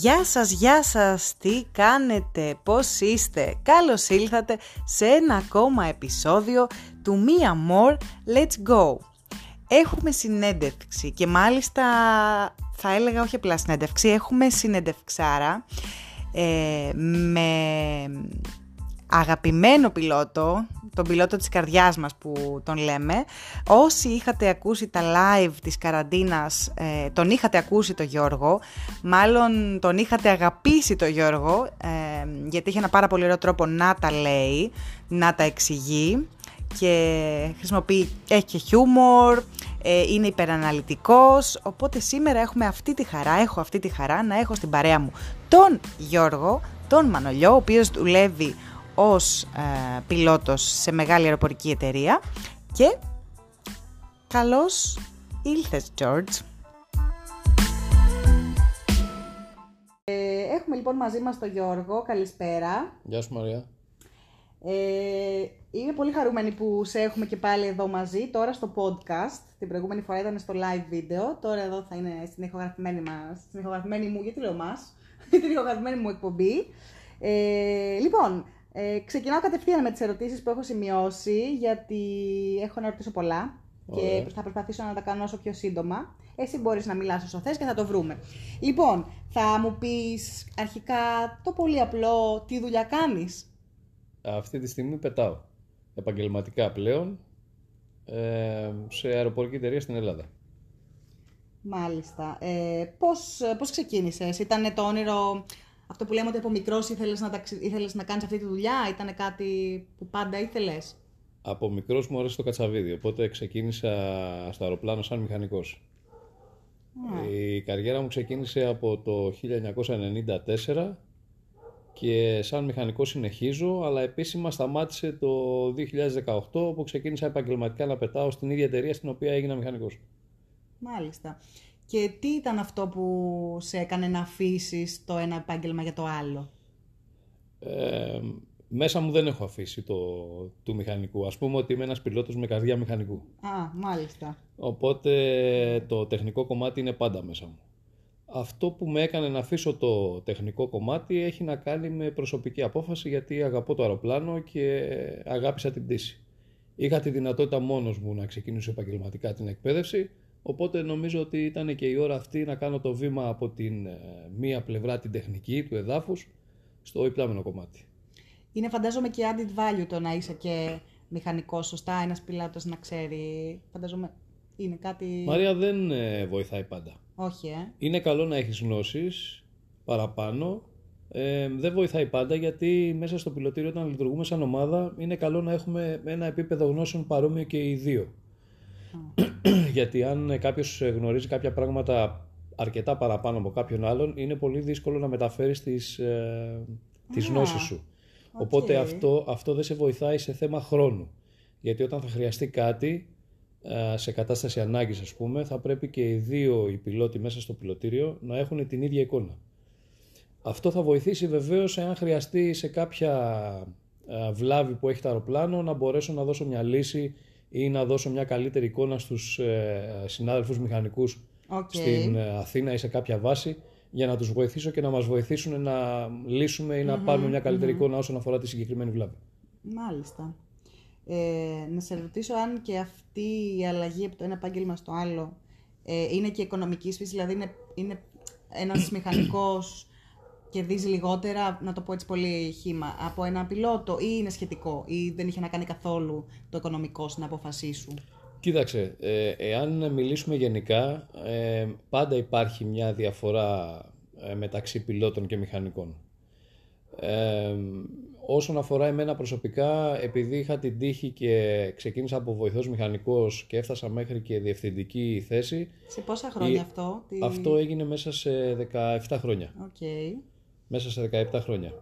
Γεια σας, γεια σας, τι κάνετε, πώς είστε, καλώς ήλθατε σε ένα ακόμα επεισόδιο του Mia More Let's Go. Έχουμε συνέντευξη και μάλιστα θα έλεγα όχι απλά συνέντευξη, έχουμε συνέντευξάρα ε, με αγαπημένο πιλότο, τον πιλότο της καρδιάς μας που τον λέμε. Όσοι είχατε ακούσει τα live της καραντίνας, ε, τον είχατε ακούσει το Γιώργο, μάλλον τον είχατε αγαπήσει το Γιώργο, ε, γιατί είχε ένα πάρα πολύ ωραίο τρόπο να τα λέει, να τα εξηγεί και χρησιμοποιεί, έχει και χιούμορ, ε, είναι υπεραναλυτικός, οπότε σήμερα έχουμε αυτή τη χαρά, έχω αυτή τη χαρά να έχω στην παρέα μου τον Γιώργο, τον Μανολιό, ο οποίος δουλεύει ως ε, πιλότος σε μεγάλη αεροπορική εταιρεία και καλώς ήλθες George. Ε, έχουμε λοιπόν μαζί μας τον Γιώργο, καλησπέρα. Γεια σου Μαρία. Ε, είμαι πολύ χαρούμενη που σε έχουμε και πάλι εδώ μαζί, τώρα στο podcast. Την προηγούμενη φορά ήταν στο live βίντεο, τώρα εδώ θα είναι στην ηχογραφημένη, μας, στην ηχογραφημένη μου, γιατί λέω μας, την ηχογραφημένη μου εκπομπή. Ε, λοιπόν, ε, ξεκινάω κατευθείαν με τις ερωτήσεις που έχω σημειώσει, γιατί έχω να ρωτήσω πολλά και θα προσπαθήσω να τα κάνω όσο πιο σύντομα. Εσύ μπορείς να μιλάς όσο θες και θα το βρούμε. Λοιπόν, θα μου πεις αρχικά το πολύ απλό τι δουλειά κάνεις; Αυτή τη στιγμή πετάω επαγγελματικά πλέον ε, σε αεροπορική εταιρεία στην Ελλάδα. Μάλιστα. Ε, πώς, πώς ξεκίνησες, ήταν το όνειρο αυτό που λέμε ότι από μικρός ήθελες να, ήθελες να κάνεις αυτή τη δουλειά, ήταν κάτι που πάντα ήθελες; Από μικρός μου άρεσε το κατσαβίδι, οπότε ξεκίνησα στο αεροπλάνο σαν μηχανικός. Η καριέρα μου ξεκίνησε από το 1994 και σαν μηχανικό συνεχίζω, αλλά επίσημα σταμάτησε το 2018 όπου ξεκίνησα επαγγελματικά να πετάω στην ίδια εταιρεία στην οποία έγινα μηχανικός. Μάλιστα. Και τι ήταν αυτό που σε έκανε να αφήσεις το ένα επάγγελμα για το άλλο; Ε, μέσα μου δεν έχω αφήσει το του μηχανικού. Ας πούμε ότι είμαι ένας πιλότος με καρδιά μηχανικού. Α, μάλιστα. Οπότε το τεχνικό κομμάτι είναι πάντα μέσα μου. Αυτό που με έκανε να αφήσω το τεχνικό κομμάτι έχει να κάνει με προσωπική απόφαση γιατί αγαπώ το αεροπλάνο και αγάπησα την πτήση. Είχα τη δυνατότητα μόνος μου να ξεκινήσω επαγγελματικά την εκπαίδευση Οπότε νομίζω ότι ήταν και η ώρα αυτή να κάνω το βήμα από την ε, μία πλευρά την τεχνική του εδάφους στο υπλάμενο κομμάτι. Είναι φαντάζομαι και added value το να είσαι και μηχανικός, σωστά, ένας πιλάτος να ξέρει. Φαντάζομαι είναι κάτι... Μαρία δεν ε, βοηθάει πάντα. Όχι, ε. Είναι καλό να έχεις γνώσεις παραπάνω. Ε, δεν βοηθάει πάντα γιατί μέσα στο πιλωτήριο όταν λειτουργούμε σαν ομάδα είναι καλό να έχουμε ένα επίπεδο γνώσεων παρόμοιο και οι δύο. Γιατί αν κάποιος γνωρίζει κάποια πράγματα αρκετά παραπάνω από κάποιον άλλον, είναι πολύ δύσκολο να μεταφέρεις τις, ε, τις γνώσεις σου. Οπότε αυτό, αυτό δεν σε βοηθάει σε θέμα χρόνου. Γιατί όταν θα χρειαστεί κάτι, ε, σε κατάσταση ανάγκης ας πούμε, θα πρέπει και οι δύο οι πιλότοι μέσα στο πιλωτήριο να έχουν την ίδια εικόνα. Αυτό θα βοηθήσει βεβαίως εάν χρειαστεί σε κάποια ε, βλάβη που έχει το αεροπλάνο να μπορέσω να δώσω μια λύση ή να δώσω μια καλύτερη εικόνα στους ε, συνάδελφους μηχανικούς στην ε, Αθήνα ή σε κάποια βάση για να τους βοηθήσω και να μας βοηθήσουν να λύσουμε ή να πάρουμε μια καλύτερη εικόνα όσον αφορά τη συγκεκριμένη βλάβη. Μάλιστα. Ε, να σε ρωτήσω αν και αυτή η αλλαγή από το ένα επάγγελμα στο άλλο ε, είναι και οικονομικής φύσης, δηλαδή είναι, είναι ένας μηχανικός κερδίζει λιγότερα, να το πω έτσι πολύ χήμα, από ένα πιλότο ή είναι σχετικό ή δεν είχε να κάνει καθόλου το οικονομικό στην απόφασή σου; Κοίταξε, ε, εάν μιλήσουμε γενικά, ε, πάντα υπάρχει μια διαφορά ε, μεταξύ πιλότων και μηχανικών. Ε, όσον αφορά εμένα προσωπικά, επειδή είχα την τύχη και ξεκίνησα από βοηθός μηχανικός και έφτασα μέχρι και διευθυντική θέση. Σε πόσα χρόνια αυτό; Αυτό έγινε μέσα σε 17 χρόνια. Okay μέσα σε 17 χρόνια.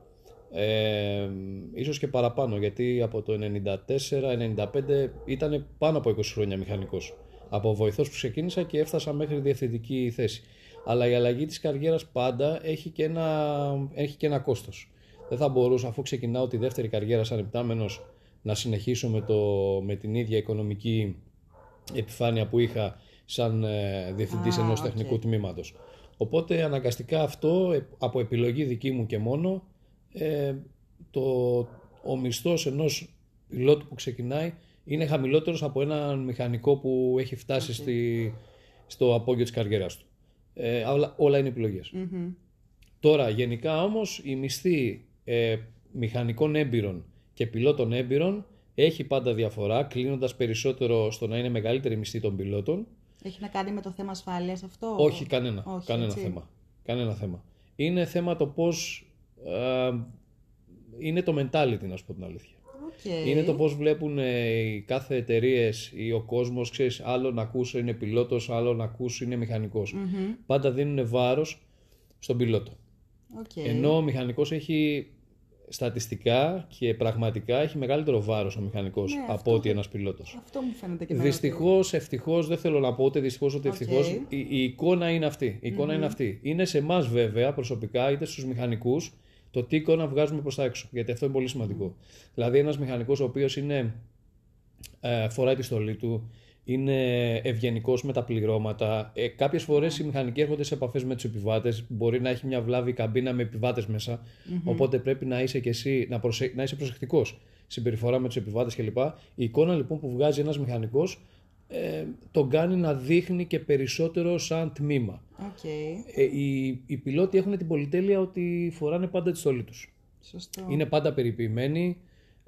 Ε, ίσως και παραπάνω, γιατί από το 94-95 ήταν πάνω από 20 χρόνια μηχανικός. Από βοηθός που ξεκίνησα και έφτασα μέχρι διευθυντική θέση. Αλλά η αλλαγή της καριέρας πάντα έχει και ένα, έχει και ένα κόστος. Δεν θα μπορούσα, αφού ξεκινάω τη δεύτερη καριέρα σαν επιτάμενος, να συνεχίσω με, το, με την ίδια οικονομική επιφάνεια που είχα σαν ε, διευθυντής ah, ενός τεχνικού τμήματος. Οπότε αναγκαστικά αυτό ε, από επιλογή δική μου και μόνο ε, το, ο μισθός ενός πιλότου που ξεκινάει είναι χαμηλότερος από έναν μηχανικό που έχει φτάσει στη, στο απόγειο της καριέρας του. Ε, όλα, όλα είναι Τώρα γενικά όμως η μισθή ε, μηχανικών έμπειρων και πιλότων έμπειρων έχει πάντα διαφορά, κλείνοντας περισσότερο στο να είναι μεγαλύτερη μισθή των πιλότων. Έχει να κάνει με το θέμα ασφάλειας αυτό; Όχι, κανένα. κανένα θέμα. Κανένα θέμα. Είναι θέμα το πώς... Ε, είναι το mentality, να σου πω την αλήθεια. Okay. Είναι το πώς βλέπουν ε, οι κάθε εταιρείες ή ο κόσμος, ξέρεις, άλλο να ακούσει είναι πιλότος, άλλο να ακούσει είναι μηχανικός. Πάντα δίνουν βάρος στον πιλότο. Okay. Ενώ ο μηχανικός έχει στατιστικά και πραγματικά έχει μεγαλύτερο βάρος ο μηχανικός ναι, από ότι ένας πιλότος. Αυτό μου φαίνεται και Δυστυχώς, ευτυχώς, δεν θέλω να πω ούτε δυστυχώς ούτε ευτυχώς. Η, η, εικόνα είναι αυτή. Η εικονα είναι αυτή. Είναι σε εμάς βέβαια προσωπικά, είτε στους μηχανικούς, το τι εικόνα βγάζουμε προς τα έξω. Γιατί αυτό είναι πολύ σημαντικό. Δηλαδή, ένας μηχανικός ο οποίος ε, φοράει τη στολή του, είναι ευγενικός με τα πληρώματα. Ε, Κάποιες φορές οι μηχανικοί έρχονται σε επαφές με τους επιβάτες. Μπορεί να έχει μια βλάβη καμπίνα με επιβάτες Οπότε πρέπει να είσαι και εσύ να, προσε... να είσαι προσεκτικός. Συμπεριφορά με τους επιβάτες κλπ. Η εικόνα λοιπόν που βγάζει ένας μηχανικός ε, τον κάνει να δείχνει και περισσότερο σαν τμήμα. Okay. Ε, οι, οι πιλότοι έχουν την πολυτέλεια ότι φοράνε πάντα τη στολή τους. Είναι πάντα περιποιημένοι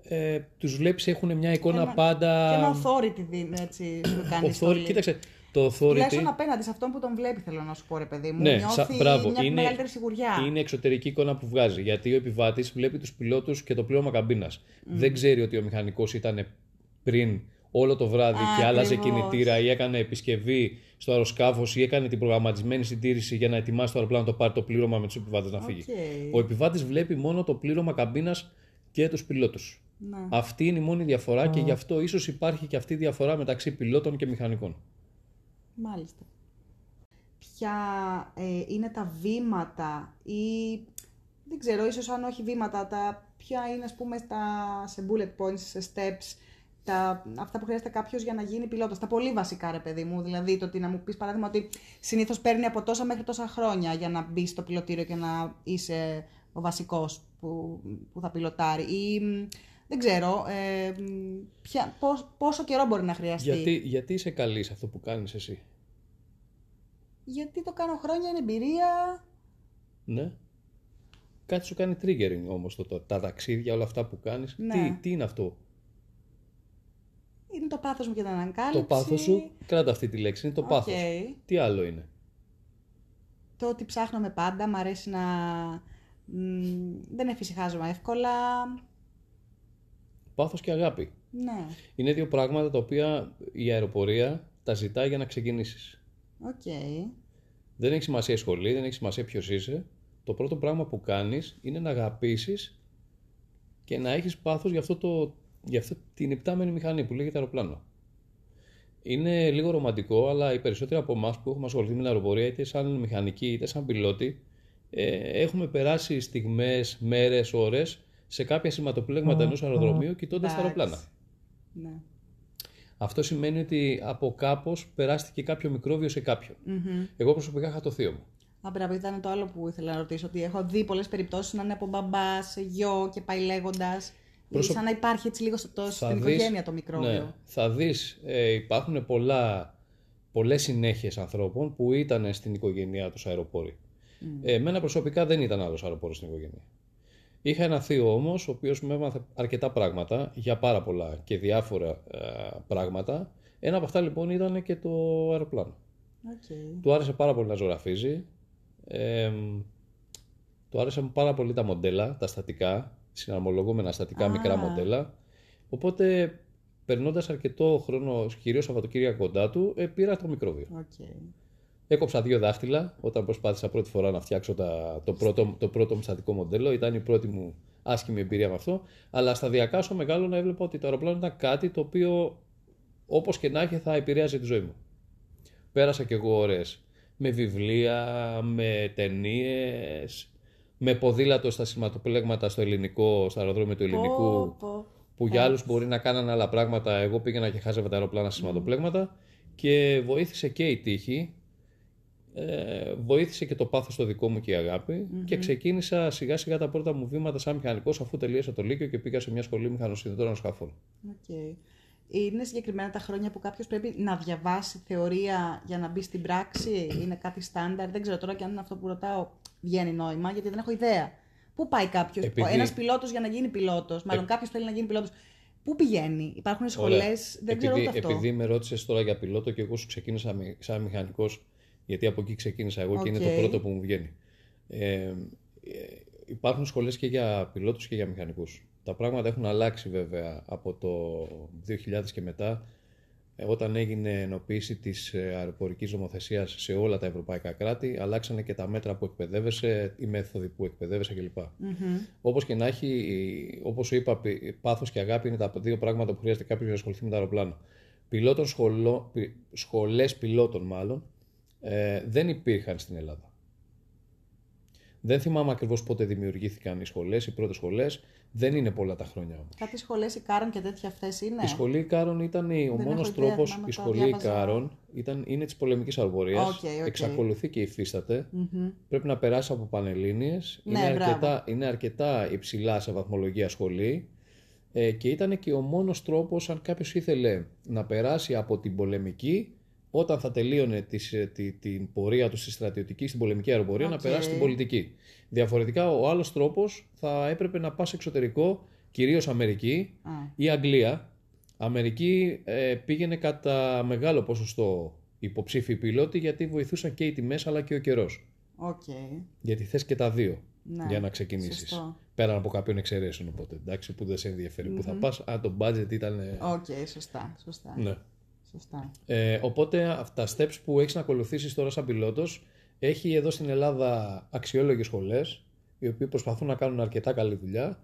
ε, τους βλέπεις έχουν μια εικόνα ένα, πάντα... Και ένα authority δίνει, έτσι, σου κάνεις authority, Κοίταξε, το authority... Τουλάχιστον απέναντι σε αυτόν που τον βλέπει, θέλω να σου πω, ρε παιδί μου. Ναι, νιώθει μπράβο, μια είναι, μεγαλύτερη σιγουριά. Είναι εξωτερική εικόνα που βγάζει. Γιατί ο επιβάτης βλέπει τους πιλότους και το πλήρωμα καμπίνας. Mm. Δεν ξέρει ότι ο μηχανικός ήταν πριν όλο το βράδυ Α, και άλλαζε ακριβώς. κινητήρα ή έκανε επισκευή στο αεροσκάφος ή έκανε την προγραμματισμένη συντήρηση για να ετοιμάσει το αεροπλάνο να το πάρει το πλήρωμα με τους επιβάτες να φύγει. Okay. Ο επιβάτης βλέπει μόνο το πλήρωμα καμπίνας και τους πιλότους. Ναι. Αυτή είναι η μόνη διαφορά και γι' αυτό ίσως υπάρχει και αυτή η διαφορά μεταξύ πιλότων και μηχανικών. Μάλιστα. Ποια ε, είναι τα βήματα ή δεν ξέρω, ίσως αν όχι βήματα, τα ποια είναι ας πούμε στα, σε bullet points, σε steps, τα, αυτά που χρειάζεται κάποιος για να γίνει πιλότος. Τα πολύ βασικά, ρε παιδί μου. Δηλαδή, το ότι να μου πεις παράδειγμα ότι συνήθως παίρνει από τόσα μέχρι τόσα χρόνια για να μπει στο πιλωτήριο και να είσαι ο βασικός που, που θα πιλωτάρει. Ή δεν ξέρω, ε, ποια, πόσο καιρό μπορεί να χρειαστεί. Γιατί, γιατί είσαι καλή σε αυτό που κάνεις εσύ; Γιατί το κάνω χρόνια, είναι εμπειρία. Ναι. Κάτι σου κάνει triggering όμως το, τα ταξίδια, όλα αυτά που κάνεις. Ναι. Τι, τι είναι αυτό; Είναι το πάθος μου και την ανακάλυψη. Το πάθος σου, κράτα αυτή τη λέξη, είναι το okay. πάθος. Τι άλλο είναι; Το ότι ψάχνω πάντα, μου αρέσει να... δεν εφησυχάζομαι εύκολα. Πάθος και αγάπη. Ναι. Είναι δύο πράγματα τα οποία η αεροπορία τα ζητάει για να ξεκινήσεις. Okay. Δεν έχει σημασία η σχολή, δεν έχει σημασία ποιος είσαι. Το πρώτο πράγμα που κάνεις είναι να αγαπήσεις και να έχεις πάθος για, αυτό το, για αυτή την υπτάμενη μηχανή που λέγεται αεροπλάνο. Είναι λίγο ρομαντικό, αλλά οι περισσότεροι από εμάς που έχουμε ασχοληθεί με την αεροπορία, είτε σαν μηχανικοί είτε σαν πιλότοι, ε, έχουμε περάσει στιγμές, μέρες, ώρες σε κάποια σηματοπλέγματα ενός αεροδρομίου κοιτώντας τα αεροπλάνα. Ναι. Αυτό σημαίνει ότι από κάπως περάστηκε κάποιο μικρόβιο σε κάποιον. Mm-hmm. Εγώ προσωπικά είχα το θείο μου. Α, μπράβο, ήταν το άλλο που ήθελα να ρωτήσω. Ότι έχω δει πολλές περιπτώσεις να είναι από μπαμπά σε γιο και πάει λέγοντας. Προσω... Σαν να υπάρχει έτσι λίγο στο, στην δεις, οικογένεια το μικρόβιο. Ναι, θα δεις, ε, υπάρχουν πολλά, πολλές συνέχειες ανθρώπων που ήταν στην οικογένειά τους αεροπόροι. Mm. Ε, εμένα προσωπικά δεν ήταν άλλος αεροπόρος στην οικογένεια. Είχα ένα θείο όμως, ο οποίος μου έμαθε αρκετά πράγματα για πάρα πολλά και διάφορα ε, πράγματα. Ένα από αυτά λοιπόν ήταν και το αεροπλάνο. Okay. Του άρεσε πάρα πολύ να ζωγραφίζει. Ε, του άρεσαν πάρα πολύ τα μοντέλα, τα στατικά, συναρμολογούμενα στατικά μικρά μοντέλα. Οπότε, περνώντας αρκετό χρόνο, κυρίως Σαββατοκύριακα κοντά του, ε, πήρα το μικρόβιο. Okay. Έκοψα δύο δάχτυλα όταν προσπάθησα πρώτη φορά να φτιάξω τα, το, πρώτο, το πρώτο μου στατικό μοντέλο. Ήταν η πρώτη μου άσχημη εμπειρία με αυτό. Αλλά σταδιακά όσο μεγάλο να έβλεπα ότι το αεροπλάνο ήταν κάτι το οποίο όπως και να έχει θα επηρέαζε τη ζωή μου. Πέρασα κι εγώ ώρε με βιβλία, με ταινίες, με ποδήλατο στα σηματοπλέγματα στο ελληνικό, στο αεροδρόμιο του ελληνικού. Που για άλλους μπορεί να κάνανε άλλα πράγματα. Εγώ πήγαινα και χάζευα τα αεροπλάνα στα σηματοπλέγματα. Και βοήθησε και η τύχη ε, βοήθησε και το πάθος το δικό μου και η αγαπη και ξεκίνησα σιγά σιγά τα πρώτα μου βήματα σαν μηχανικός αφού τελείωσα το Λύκειο και πήγα σε μια σχολή μηχανοσυνδετών σκαφών. Okay. Είναι συγκεκριμένα τα χρόνια που κάποιος πρέπει να διαβάσει θεωρία για να μπει στην πράξη, είναι κάτι στάνταρ; Δεν ξέρω τώρα και αν είναι αυτό που ρωτάω βγαίνει νόημα, γιατί δεν έχω ιδέα. Πού πάει κάποιος, Επειδή- ένας πιλότος για να γίνει πιλότος, μάλλον Ε- κάποιος θέλει να γίνει πιλότος. Πού πηγαίνει, υπάρχουν σχολές, δεν ξέρω επειδή, ούτε αυτό. επειδή με ρώτησες τώρα για πιλότο και εγώ σου ξεκίνησα μη- σαν μηχανικός, γιατί από εκεί ξεκίνησα εγώ και είναι Οκ. το πρώτο που μου βγαίνει. Ε, ε, υπάρχουν σχολές και για πιλότους και για μηχανικούς. Τα πράγματα έχουν αλλάξει βέβαια από το 2000 και μετά, ε, όταν έγινε ενοποίηση της ε, αεροπορικής νομοθεσίας σε όλα τα ευρωπαϊκά κράτη, αλλάξανε και τα μέτρα που εκπαιδεύεσαι, οι μέθοδοι που εκπαιδεύεσαι κλπ. Μμμ. Όπως και να έχει, η- όπως σου είπα, πι- πάθος και αγάπη είναι τα δύο πράγματα που χρειάζεται κάποιος για να ασχοληθεί με το αεροπλάνο. Πιλότων σχολ-, πι- σχολές πιλότων μάλλον ε, δεν υπήρχαν στην Ελλάδα. Δεν θυμάμαι ακριβώς πότε δημιουργήθηκαν οι σχολές, οι πρώτες σχολές. Δεν είναι πολλά τα χρόνια όμως. Κάτι σχολές Ικάρων και τέτοια αυτές είναι; Η σχολή Ικάρων ήταν η- ο Δεν μόνος έχω ιδέα, τρόπος, θυμάμαι η το σχολή διάβαζα. Ικάρων ήταν, είναι της πολεμικής αεροπορίας, Οκ, οκ. εξακολουθεί και υφίσταται. Μμμ. Πρέπει να περάσει από πανελλήνιες. Ναι, είναι, μπράβο. αρκετά, είναι αρκετά υψηλά σε βαθμολογία σχολή. Ε, και ήταν και ο μόνος τρόπος αν κάποιος ήθελε να περάσει από την πολεμική όταν θα τελείωνε τις, ε, τη- την πορεία του στη στρατιωτική, στην πολεμική αεροπορία, να Οκ. περάσει στην πολιτική. Διαφορετικά ο άλλος τρόπος θα έπρεπε να πας εξωτερικό, κυρίως Αμερική Α, ή Αγγλία. Αμερική ε, πήγαινε κατά μεγάλο ποσοστό υποψήφιοι πιλότοι γιατί βοηθούσαν και οι τιμές αλλά και ο καιρός. οκ. Γιατί θες και τα δύο Ναι, για να ξεκινήσεις. σωστό. Πέραν από κάποιων εξαιρέσεων οπότε, εντάξει, που δεν σε ενδιαφέρει που θα πας. Αν το budget ήταν... ε, Οκ, σωστά, σωστά. Ναι. Σωστά. Ε, οπότε αυτά τα steps που έχεις να ακολουθήσεις τώρα σαν πιλότος έχει εδώ στην Ελλάδα αξιόλογες σχολές οι οποίοι προσπαθούν να κάνουν αρκετά καλή δουλειά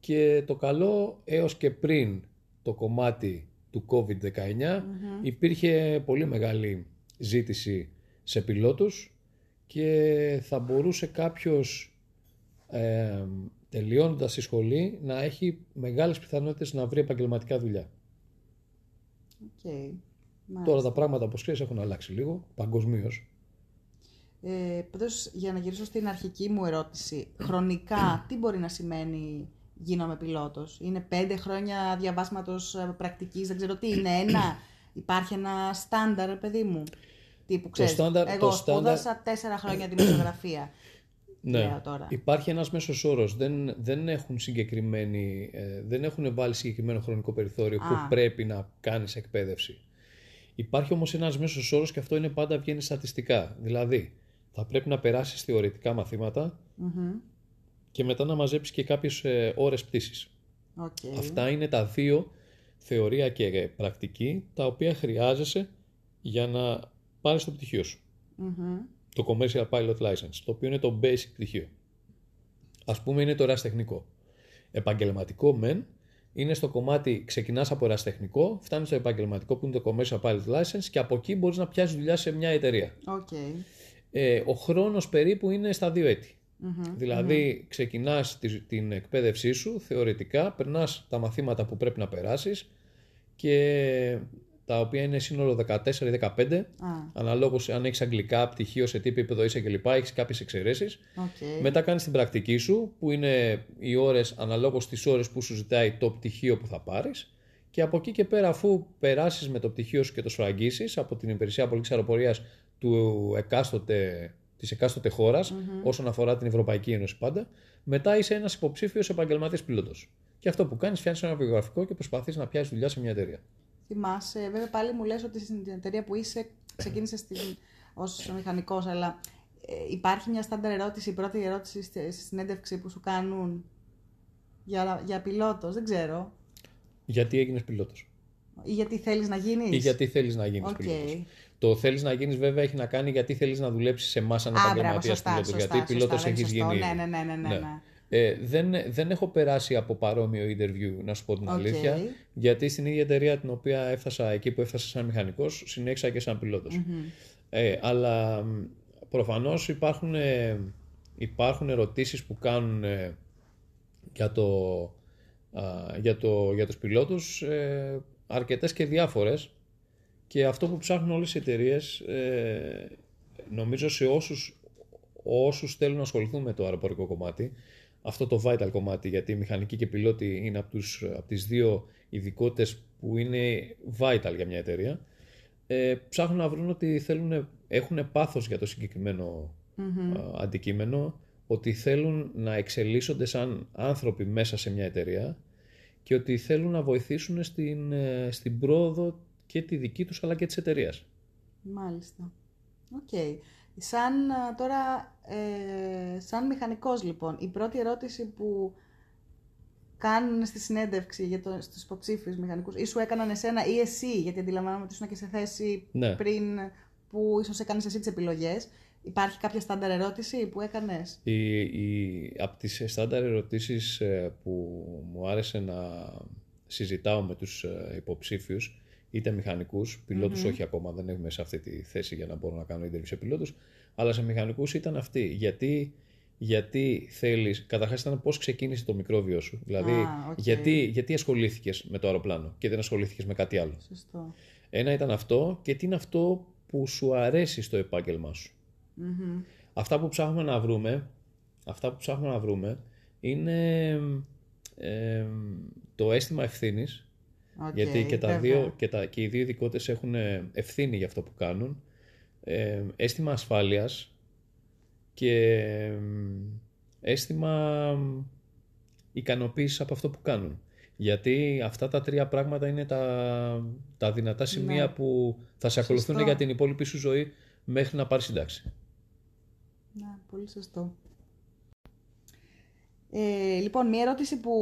και το καλό έως και πριν το κομμάτι του COVID-19 υπήρχε πολύ μεγάλη ζήτηση σε πιλότους και θα μπορούσε κάποιος ε, τελειώνοντας τη σχολή να έχει μεγάλες πιθανότητες να βρει επαγγελματικά δουλειά. Οκ. Μάλιστα. Τώρα τα πράγματα, όπως ξέρεις, έχουν αλλάξει λίγο παγκοσμίως. Ε, πάντως, για να γυρίσω στην αρχική μου ερώτηση, χρονικά τι μπορεί να σημαίνει γίνομαι πιλότος. Είναι πέντε χρόνια διαβάσματος ε, πρακτικής, δεν ξέρω τι είναι, ένα; Υπάρχει ένα στάνταρ, παιδί μου; Τύπου, ξέρεις, στάνταρ- εγώ το στάνταρ- σπούδασα τέσσερα χρόνια δημοσιογραφία. Ναι. Λέω τώρα. Υπάρχει ένας μέσος όρος. Δεν, δεν, έχουν συγκεκριμένη, ε, δεν έχουν βάλει συγκεκριμένο χρονικό περιθώριο Α. που πρέπει να κάνεις εκπαίδευση. Υπάρχει όμως ένας μέσος όρος και αυτό είναι πάντα βγαίνει στατιστικά. Δηλαδή, θα πρέπει να περάσεις θεωρητικά μαθήματα Μμμ. και μετά να μαζέψεις και κάποιες ε, ώρες πτήσης. Οκ. Αυτά είναι τα δύο θεωρία και ε, πρακτική τα οποία χρειάζεσαι για να πάρεις το πτυχίο σου. Μμμ. Το Commercial Pilot License, το οποίο είναι το basic πτυχίο. Ας πούμε είναι το ερασιτεχνικό. Επαγγελματικό μεν, είναι στο κομμάτι, ξεκινάς από ερασιτεχνικό, φτάνεις στο επαγγελματικό που είναι το Commercial Pilot License και από εκεί μπορείς να πιάσεις δουλειά σε μια εταιρεία. Οκ. Ε, ο χρόνος περίπου είναι στα δύο έτη. Μμμ. Δηλαδή ξεκινάς τη- την εκπαίδευσή σου θεωρητικά, περνάς τα μαθήματα που πρέπει να περάσεις και τα οποία είναι σύνολο 14 ή 15, Α, αναλόγως αν έχεις αγγλικά, πτυχίο, σε τι επίπεδο είσαι κλπ. Έχεις κάποιες εξαιρέσεις. οκ. Μετά κάνεις την πρακτική σου, που είναι οι ώρες αναλόγως τις ώρες που σου ζητάει το πτυχίο που θα πάρεις. Και από εκεί και πέρα, αφού περάσεις με το πτυχίο σου και το σφραγίσεις από την υπηρεσία πολιτικής αεροπορίας του εκάστοτε, της εκάστοτε χώρας, όσον αφορά την Ευρωπαϊκή Ένωση πάντα, μετά είσαι ένας υποψήφιος επαγγελματίας πιλότος. Και αυτό που κάνεις, φτιάχνεις ένα βιογραφικό και προσπαθείς να πιάσεις δουλειά σε μια εταιρεία. Θυμάσαι, βέβαια πάλι μου λες ότι στην εταιρεία που είσαι ξεκίνησες στην, ως μηχανικός, αλλά ε, υπάρχει μια στάνταρ ερώτηση, η πρώτη ερώτηση στη, στη συνέντευξη που σου κάνουν για, για πιλότος, δεν ξέρω. Γιατί έγινες πιλότος. Ή γιατί θέλεις να γίνεις; Ή γιατί θέλεις να γίνεις Οκ. πιλότος. Το θέλεις να γίνεις βέβαια έχει να κάνει γιατί θέλεις να δουλέψεις σε εμάς σαν Α, μπράβο, επαγγελματίας σωστά, πιλότος. σωστά, γιατί πιλότος σωστά, δεν έχεις είναι γίνει σωστό. ήδη. Ναι, ναι, ναι, ναι, ναι, ναι. Ε, δεν, δεν έχω περάσει από παρόμοιο interview, να σου πω την Οκ. αλήθεια, γιατί στην ίδια εταιρεία την οποία έφτασα εκεί που έφτασα σαν μηχανικός, συνέχισα και σαν πιλότος. Ε, αλλά μ, προφανώς υπάρχουν, ε, υπάρχουν ερωτήσεις που κάνουν ε, για, το, α, για, το, για τους πιλότους ε, αρκετές και διάφορες και αυτό που ψάχνουν όλες οι εταιρείες νομίζω σε όσους, όσους θέλουν να ασχοληθούν με το αεροπορικό κομμάτι, αυτό το vital κομμάτι, γιατί η μηχανική και πιλότη είναι από, τους, από τις δύο ειδικότητες που είναι vital για μια εταιρεία, ε, ψάχνουν να βρουν ότι θέλουν, έχουν πάθος για το συγκεκριμένο αντικείμενο, ότι θέλουν να εξελίσσονται σαν άνθρωποι μέσα σε μια εταιρεία και ότι θέλουν να βοηθήσουν στην, ε, στην πρόοδο και τη δική τους αλλά και της εταιρείας. Μάλιστα. Οκ. Σαν ε, τώρα, ε, σαν μηχανικός λοιπόν, η πρώτη ερώτηση που κάνουν στη συνέντευξη για το, στους υποψήφιους μηχανικούς ή σου έκαναν εσένα ή εσύ, γιατί αντιλαμβάνομαι ότι ήσουν και σε θέση Ναι. πριν που ίσως έκανες εσύ τις επιλογές. Υπάρχει κάποια στάνταρ ερώτηση που έκανες; Η, η, από τις στάνταρ ερωτήσεις ε, που μου άρεσε να συζητάω με τους ε, υποψήφιους, είτε μηχανικούς, πιλότους όχι ακόμα, δεν έχουμε σε αυτή τη θέση για να μπορώ να κάνω interview σε πιλότους, αλλά σε μηχανικούς ήταν αυτή. Γιατί, γιατί θέλεις, καταρχάς ήταν πώς ξεκίνησε το μικρόβιο σου. Δηλαδή, Α, οκ. γιατί, γιατί ασχολήθηκες με το αεροπλάνο και δεν ασχολήθηκες με κάτι άλλο. Σωστό. Ένα ήταν αυτό και τι είναι αυτό που σου αρέσει στο επάγγελμά σου. Μμμ. Αυτά που ψάχνουμε να βρούμε, αυτά που ψάχνουμε να βρούμε είναι ε, το αίσθημα ευθύνης, Οκ, γιατί και, τα βέβαια. δύο, και, τα, και οι δύο ειδικότητες έχουν ευθύνη για αυτό που κάνουν, ε, αίσθημα ασφάλειας και ε, αίσθημα ικανοποίησης από αυτό που κάνουν. Γιατί αυτά τα τρία πράγματα είναι τα, τα δυνατά σημεία Ναι. που θα σε ακολουθούν Σωστό. για την υπόλοιπη σου ζωή μέχρι να πάρεις σύνταξη. Ναι, πολύ σωστό. Ε, λοιπόν, μία ερώτηση που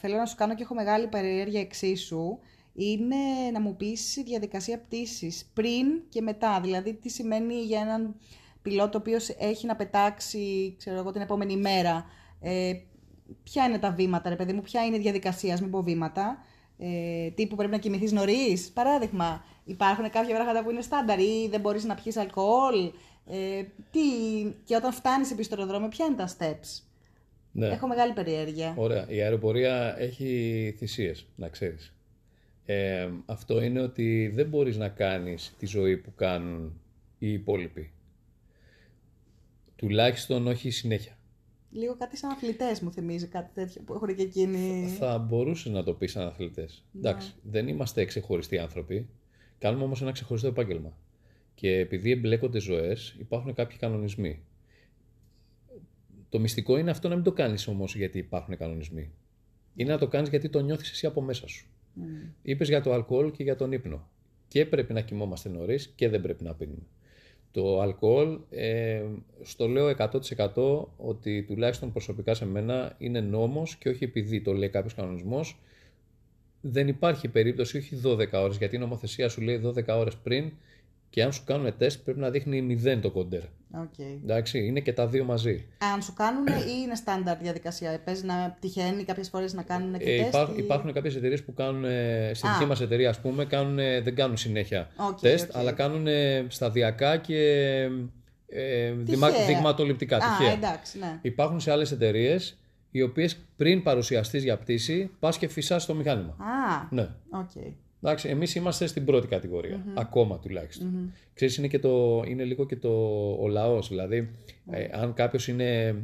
θέλω να σου κάνω και έχω μεγάλη περιέργεια εξίσου είναι να μου πεις η διαδικασία πτήσης πριν και μετά. Δηλαδή, τι σημαίνει για έναν πιλότο ο οποίος έχει να πετάξει, ξέρω εγώ, την επόμενη μέρα. Ε, ποια είναι τα βήματα, ρε παιδί μου, ποια είναι η διαδικασία, ας μην πω βήματα. Ε, τύπου πρέπει να κοιμηθείς νωρίς. Παράδειγμα, υπάρχουν κάποια πράγματα που είναι στάνταρ ή δεν μπορείς να πιεις αλκοόλ. Ε, τι, και όταν φτάνεις επί στο αεροδρόμιο, ποια είναι τα steps. Ναι. Έχω μεγάλη περιέργεια. Ωραία. Η αεροπορία έχει θυσίες, να ξέρεις. Ε, αυτό είναι ότι δεν μπορείς να κάνεις τη ζωή που κάνουν οι υπόλοιποι. Τουλάχιστον όχι συνέχεια. Λίγο κάτι σαν αθλητές μου θυμίζει κάτι τέτοιο που έχουν και εκείνοι. Θα μπορούσε να το πεις σαν αθλητές. Εντάξει, δεν είμαστε ξεχωριστοί άνθρωποι. Κάνουμε όμως ένα ξεχωριστό επάγγελμα. Και επειδή εμπλέκονται ζωές, υπάρχουν κάποιοι κανονισμοί. Το μυστικό είναι αυτό να μην το κάνεις όμως γιατί υπάρχουν κανονισμοί. Είναι να το κάνεις γιατί το νιώθεις εσύ από μέσα σου. Μμ. Είπες για το αλκοόλ και για τον ύπνο. Και πρέπει να κοιμόμαστε νωρίς και δεν πρέπει να πίνουμε. Το αλκοόλ, ε, στο λέω 100% ότι τουλάχιστον προσωπικά σε μένα είναι νόμος και όχι επειδή το λέει κάποιος κανονισμός. Δεν υπάρχει περίπτωση, όχι 12 ώρες, γιατί η νομοθεσία σου λέει 12 ώρες πριν και αν σου κάνουν τεστ πρέπει να δείχνει 0 το κοντέρ. Οκ. Εντάξει, είναι και τα δύο μαζί. Αν σου κάνουν ή είναι στάνταρ διαδικασία. Παίζει να τυχαίνει κάποιες φορές να κάνουν και Ε, τεστ. υπάρχουν, ή- υπάρχουν κάποιες εταιρείες που κάνουν, ε, στη Α. δική μας εταιρεία ας πούμε, κάνουν, ε, δεν κάνουν συνέχεια Οκ, τεστ, οκ. αλλά κάνουν ε, σταδιακά και ε, δειγμα, Τυχαία. δειγματοληπτικά, Α, τυχαία. εντάξει, ναι. Υπάρχουν σε άλλες εταιρείες οι οποίες πριν παρουσιαστείς για πτήση, πας και φυσάς το μηχάνημα. Α, Ναι. οκ. Εντάξει, εμείς είμαστε στην πρώτη κατηγορία, ακόμα τουλάχιστον. Ξέρεις, είναι, και το, είναι λίγο και το, ο λαός, δηλαδή ε, αν κάποιος είναι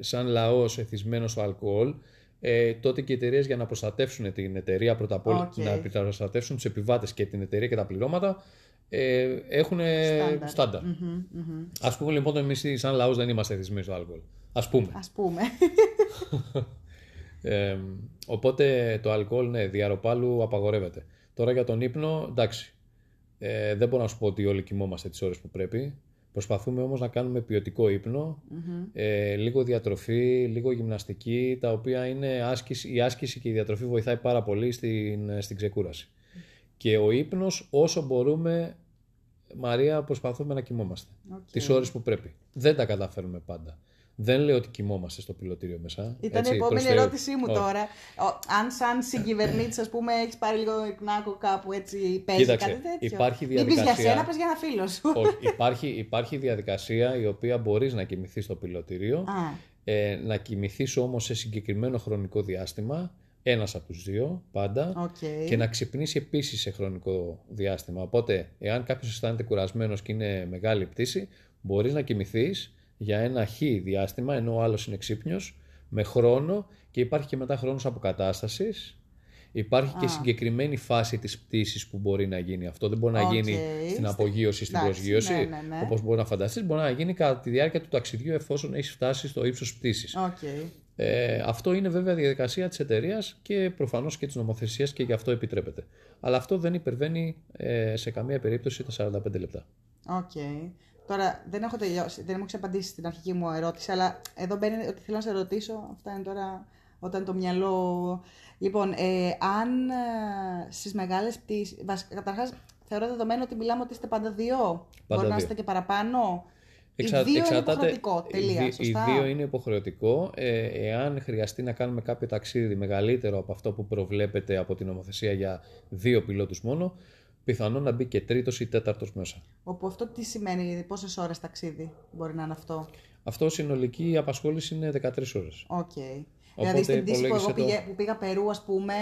σαν λαός εθισμένος στο αλκοόλ, ε, τότε και οι εταιρείες για να προστατεύσουν την εταιρεία πρώτα απ' όλα, Οκ. να προστατεύσουν τους επιβάτες και την εταιρεία και τα πληρώματα, ε, έχουν Στάνταρ. στάνταρ. Μμμ, μμμ. Ας πούμε λοιπόν εμείς σαν λαός δεν είμαστε εθισμένοι στο αλκοόλ. Ας πούμε. Ας πούμε. Ε, οπότε το αλκοόλ, ναι, διαρροπάλου απαγορεύεται. Τώρα για τον ύπνο, εντάξει. Ε, δεν μπορώ να σου πω ότι όλοι κοιμόμαστε τις ώρες που πρέπει. Προσπαθούμε όμως να κάνουμε ποιοτικό ύπνο, ε, λίγο διατροφή, λίγο γυμναστική, τα οποία είναι άσκηση, η άσκηση και η διατροφή βοηθάει πάρα πολύ στην, στην ξεκούραση. Και ο ύπνος όσο μπορούμε, Μαρία, προσπαθούμε να κοιμόμαστε. Οκ. Τις ώρες που πρέπει. Δεν τα καταφέρουμε πάντα. Δεν λέω ότι κοιμόμαστε στο πιλωτήριο μέσα. Ήταν έτσι, η επόμενη προς Θεού. ερώτησή μου Όχι. τώρα. Ο, αν σαν συγκυβερνήτης, ας πούμε, έχεις πάρει λίγο υπνάκο κάπου έτσι, παίζει Κοίταξε, κάτι τέτοιο; υπάρχει Μην πεις για διαδικασία- σένα, πες για ένα φίλο σου. Όχι, υπάρχει, υπάρχει διαδικασία η οποία μπορείς να κοιμηθείς στο πιλωτήριο, Α, ε, να κοιμηθείς όμως σε συγκεκριμένο χρονικό διάστημα, ένας από τους δύο πάντα, οκ. και να ξυπνήσει επίσης σε χρονικό διάστημα. Οπότε, εάν κάποιος αισθάνεται κουρασμένος και είναι μεγάλη πτήση, Μπορείς να κοιμηθείς για ένα χ διάστημα, ενώ ο άλλος είναι ξύπνιος, με χρόνο και υπάρχει και μετά χρόνος αποκατάστασης. Υπάρχει και συγκεκριμένη φάση της πτήσης που μπορεί να γίνει αυτό. Δεν μπορεί να γίνει στην απογείωση, στην προσγείωση, ναι, ναι, ναι. όπως μπορεί να φανταστείς. Μπορεί να γίνει κατά τη διάρκεια του ταξιδιού εφόσον έχεις φτάσει στο ύψος πτήσης. Okay. Ε, αυτό είναι βέβαια διαδικασία της εταιρείας και προφανώς και της νομοθεσίας και γι' αυτό επιτρέπεται. Αλλά αυτό δεν υπερβαίνει ε, σε καμία περίπτωση τα 45 λεπτά. Οκ. Τώρα δεν έχω τελειώσει, δεν έχω απαντήσει στην αρχική μου ερώτηση, αλλά εδώ μπαίνει ότι θέλω να σε ρωτήσω. Αυτά είναι τώρα όταν το μυαλό... Λοιπόν, ε, αν ε, στις μεγάλες πτήσεις... Καταρχάς, θεωρώ δεδομένο ότι μιλάμε ότι είστε πάντα δύο. Πάντα Μπορεί δύο. να είστε και παραπάνω. Εξα... Οι δύο είναι υποχρεωτικό. Τελεία. Οι, οι δύο είναι υποχρεωτικό. Ε, εάν χρειαστεί να κάνουμε κάποιο ταξίδι μεγαλύτερο από αυτό που προβλέπεται από την νομοθεσία για δύο πιλότους μόνο, πιθανόν να μπει και τρίτος ή τέταρτος μέσα. Όπου αυτό τι σημαίνει, πόσες ώρες ταξίδι μπορεί να είναι αυτό; Αυτό συνολική απασχόληση είναι 13 ώρες. OK. Okay. Δηλαδή στην πτήση που εγώ πήγα, που πήγα Περού, ας πούμε,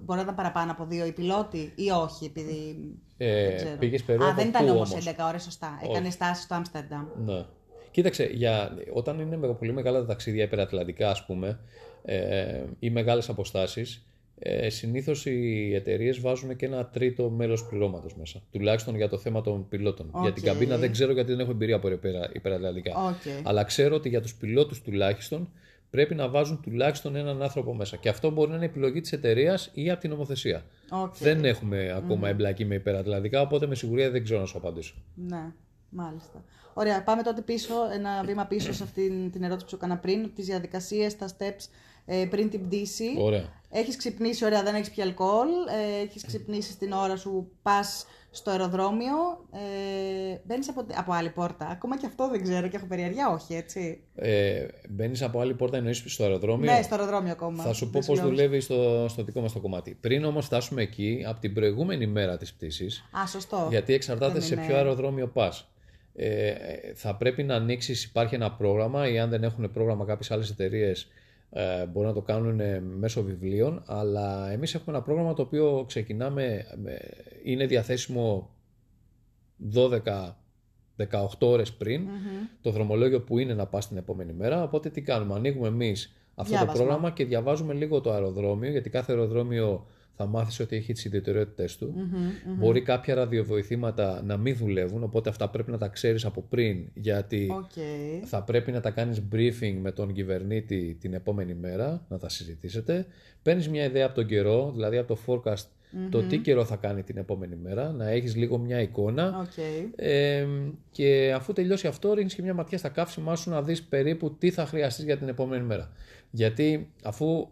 μπορεί να ήταν παραπάνω από δύο οι πιλότοι ή όχι, επειδή. Ε, δεν πήγες Περού. Α, δεν ήταν όμως 11 ώρες, σωστά. Έκανε στάση στο Άμστερνταμ. Ναι. Κοίταξε, για, όταν είναι πολύ μεγάλα τα ταξίδια υπερατλαντικά, ας πούμε, ε, ή μεγάλες αποστάσεις, ε, συνήθως οι εταιρείες βάζουν και ένα τρίτο μέλος πληρώματος μέσα. Τουλάχιστον για το θέμα των πιλότων. Για την καμπίνα δεν ξέρω γιατί δεν έχω εμπειρία από υπερατλαντικά. Okay. Αλλά ξέρω ότι για τους πιλότους τουλάχιστον πρέπει να βάζουν τουλάχιστον έναν άνθρωπο μέσα. Και αυτό μπορεί να είναι επιλογή της εταιρείας ή από την νομοθεσία. Okay. Δεν έχουμε ακόμα mm. εμπλακεί με υπερατλαντικά, οπότε με σιγουριά δεν ξέρω να σου απαντήσω. Ναι, μάλιστα. Ωραία, πάμε τότε πίσω, ένα βήμα πίσω σε αυτή την ερώτηση που σου έκανα πριν, τις διαδικασίες, τα steps ε, πριν την πτήση. Ωραία. Έχεις ξυπνήσει, ωραία, δεν έχεις πια αλκοόλ. Ε, έχεις ξυπνήσει την ώρα σου, πας στο αεροδρόμιο. Ε, Μπαίνεις από, από άλλη πόρτα. Ακόμα και αυτό δεν ξέρω και έχω περιεργία, όχι έτσι. Ε, Μπαίνεις από άλλη πόρτα, εννοείς στο αεροδρόμιο; Ναι, στο αεροδρόμιο ακόμα. Θα σου πω πώς δουλεύει στο, στο δικό μας το κομμάτι. Πριν όμως φτάσουμε εκεί, από την προηγούμενη μέρα της πτήσης. Α, σωστό. Γιατί εξαρτάται σε ποιο αεροδρόμιο πας. Ε, θα πρέπει να ανοίξεις, υπάρχει ένα πρόγραμμα ή αν δεν έχουν πρόγραμμα κάποιες άλλες εταιρείες ε, μπορούν να το κάνουν ε, μέσω βιβλίων, αλλά εμείς έχουμε ένα πρόγραμμα το οποίο ξεκινάμε, είναι διαθέσιμο 12 18 ώρες πριν το δρομολόγιο που είναι να πας την επόμενη μέρα. Οπότε τι κάνουμε, ανοίγουμε εμείς αυτό το πρόγραμμα και διαβάζουμε λίγο το αεροδρόμιο, γιατί κάθε αεροδρόμιο θα μάθεις ότι έχει τις ιδιαιτερότητες του. Μπορεί κάποια ραδιοβοηθήματα να μην δουλεύουν, οπότε αυτά πρέπει να τα ξέρεις από πριν, γιατί θα πρέπει να τα κάνεις briefing με τον κυβερνήτη την επόμενη μέρα, να τα συζητήσετε. Παίρνεις μια ιδέα από τον καιρό, δηλαδή από το forecast, το τι καιρό θα κάνει την επόμενη μέρα, να έχεις λίγο μια εικόνα ε, και αφού τελειώσει αυτό ρίχνεις και μια ματιά στα καύσιμά σου να δεις περίπου τι θα χρειαστείς για την επόμενη μέρα. Γιατί αφού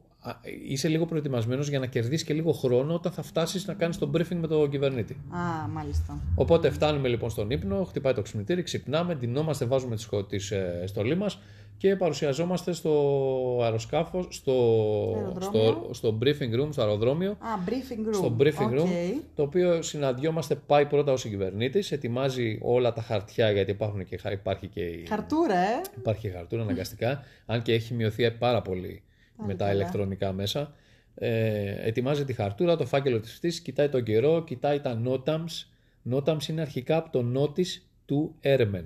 είσαι λίγο προετοιμασμένος για να κερδίσεις και λίγο χρόνο όταν θα φτάσεις να κάνεις το briefing με τον κυβερνήτη. Α, μάλιστα. Οπότε φτάνουμε λοιπόν στον ύπνο, χτυπάει το ξυπνητήρι, ξυπνάμε, ντυνόμαστε, βάζουμε τη ε, στολή μας και παρουσιαζόμαστε στο αεροσκάφο, στο, στο, στο briefing room, στο αεροδρόμιο. Α, briefing room. Στο briefing room, το οποίο συναντιόμαστε, πάει πρώτα ο κυβερνήτη, ετοιμάζει όλα τα χαρτιά, γιατί υπάρχουν και, υπάρχει και. Χαρτούρα, ε! Υπάρχει και χαρτούρα αναγκαστικά, αν και έχει μειωθεί πάρα πολύ με τα ηλεκτρονικά μέσα. Ε, ετοιμάζει τη χαρτούρα, το φάκελο της φτύσης, κοιτάει τον καιρό, κοιτάει τα notams. Notams είναι αρχικά από το notice του Airmen.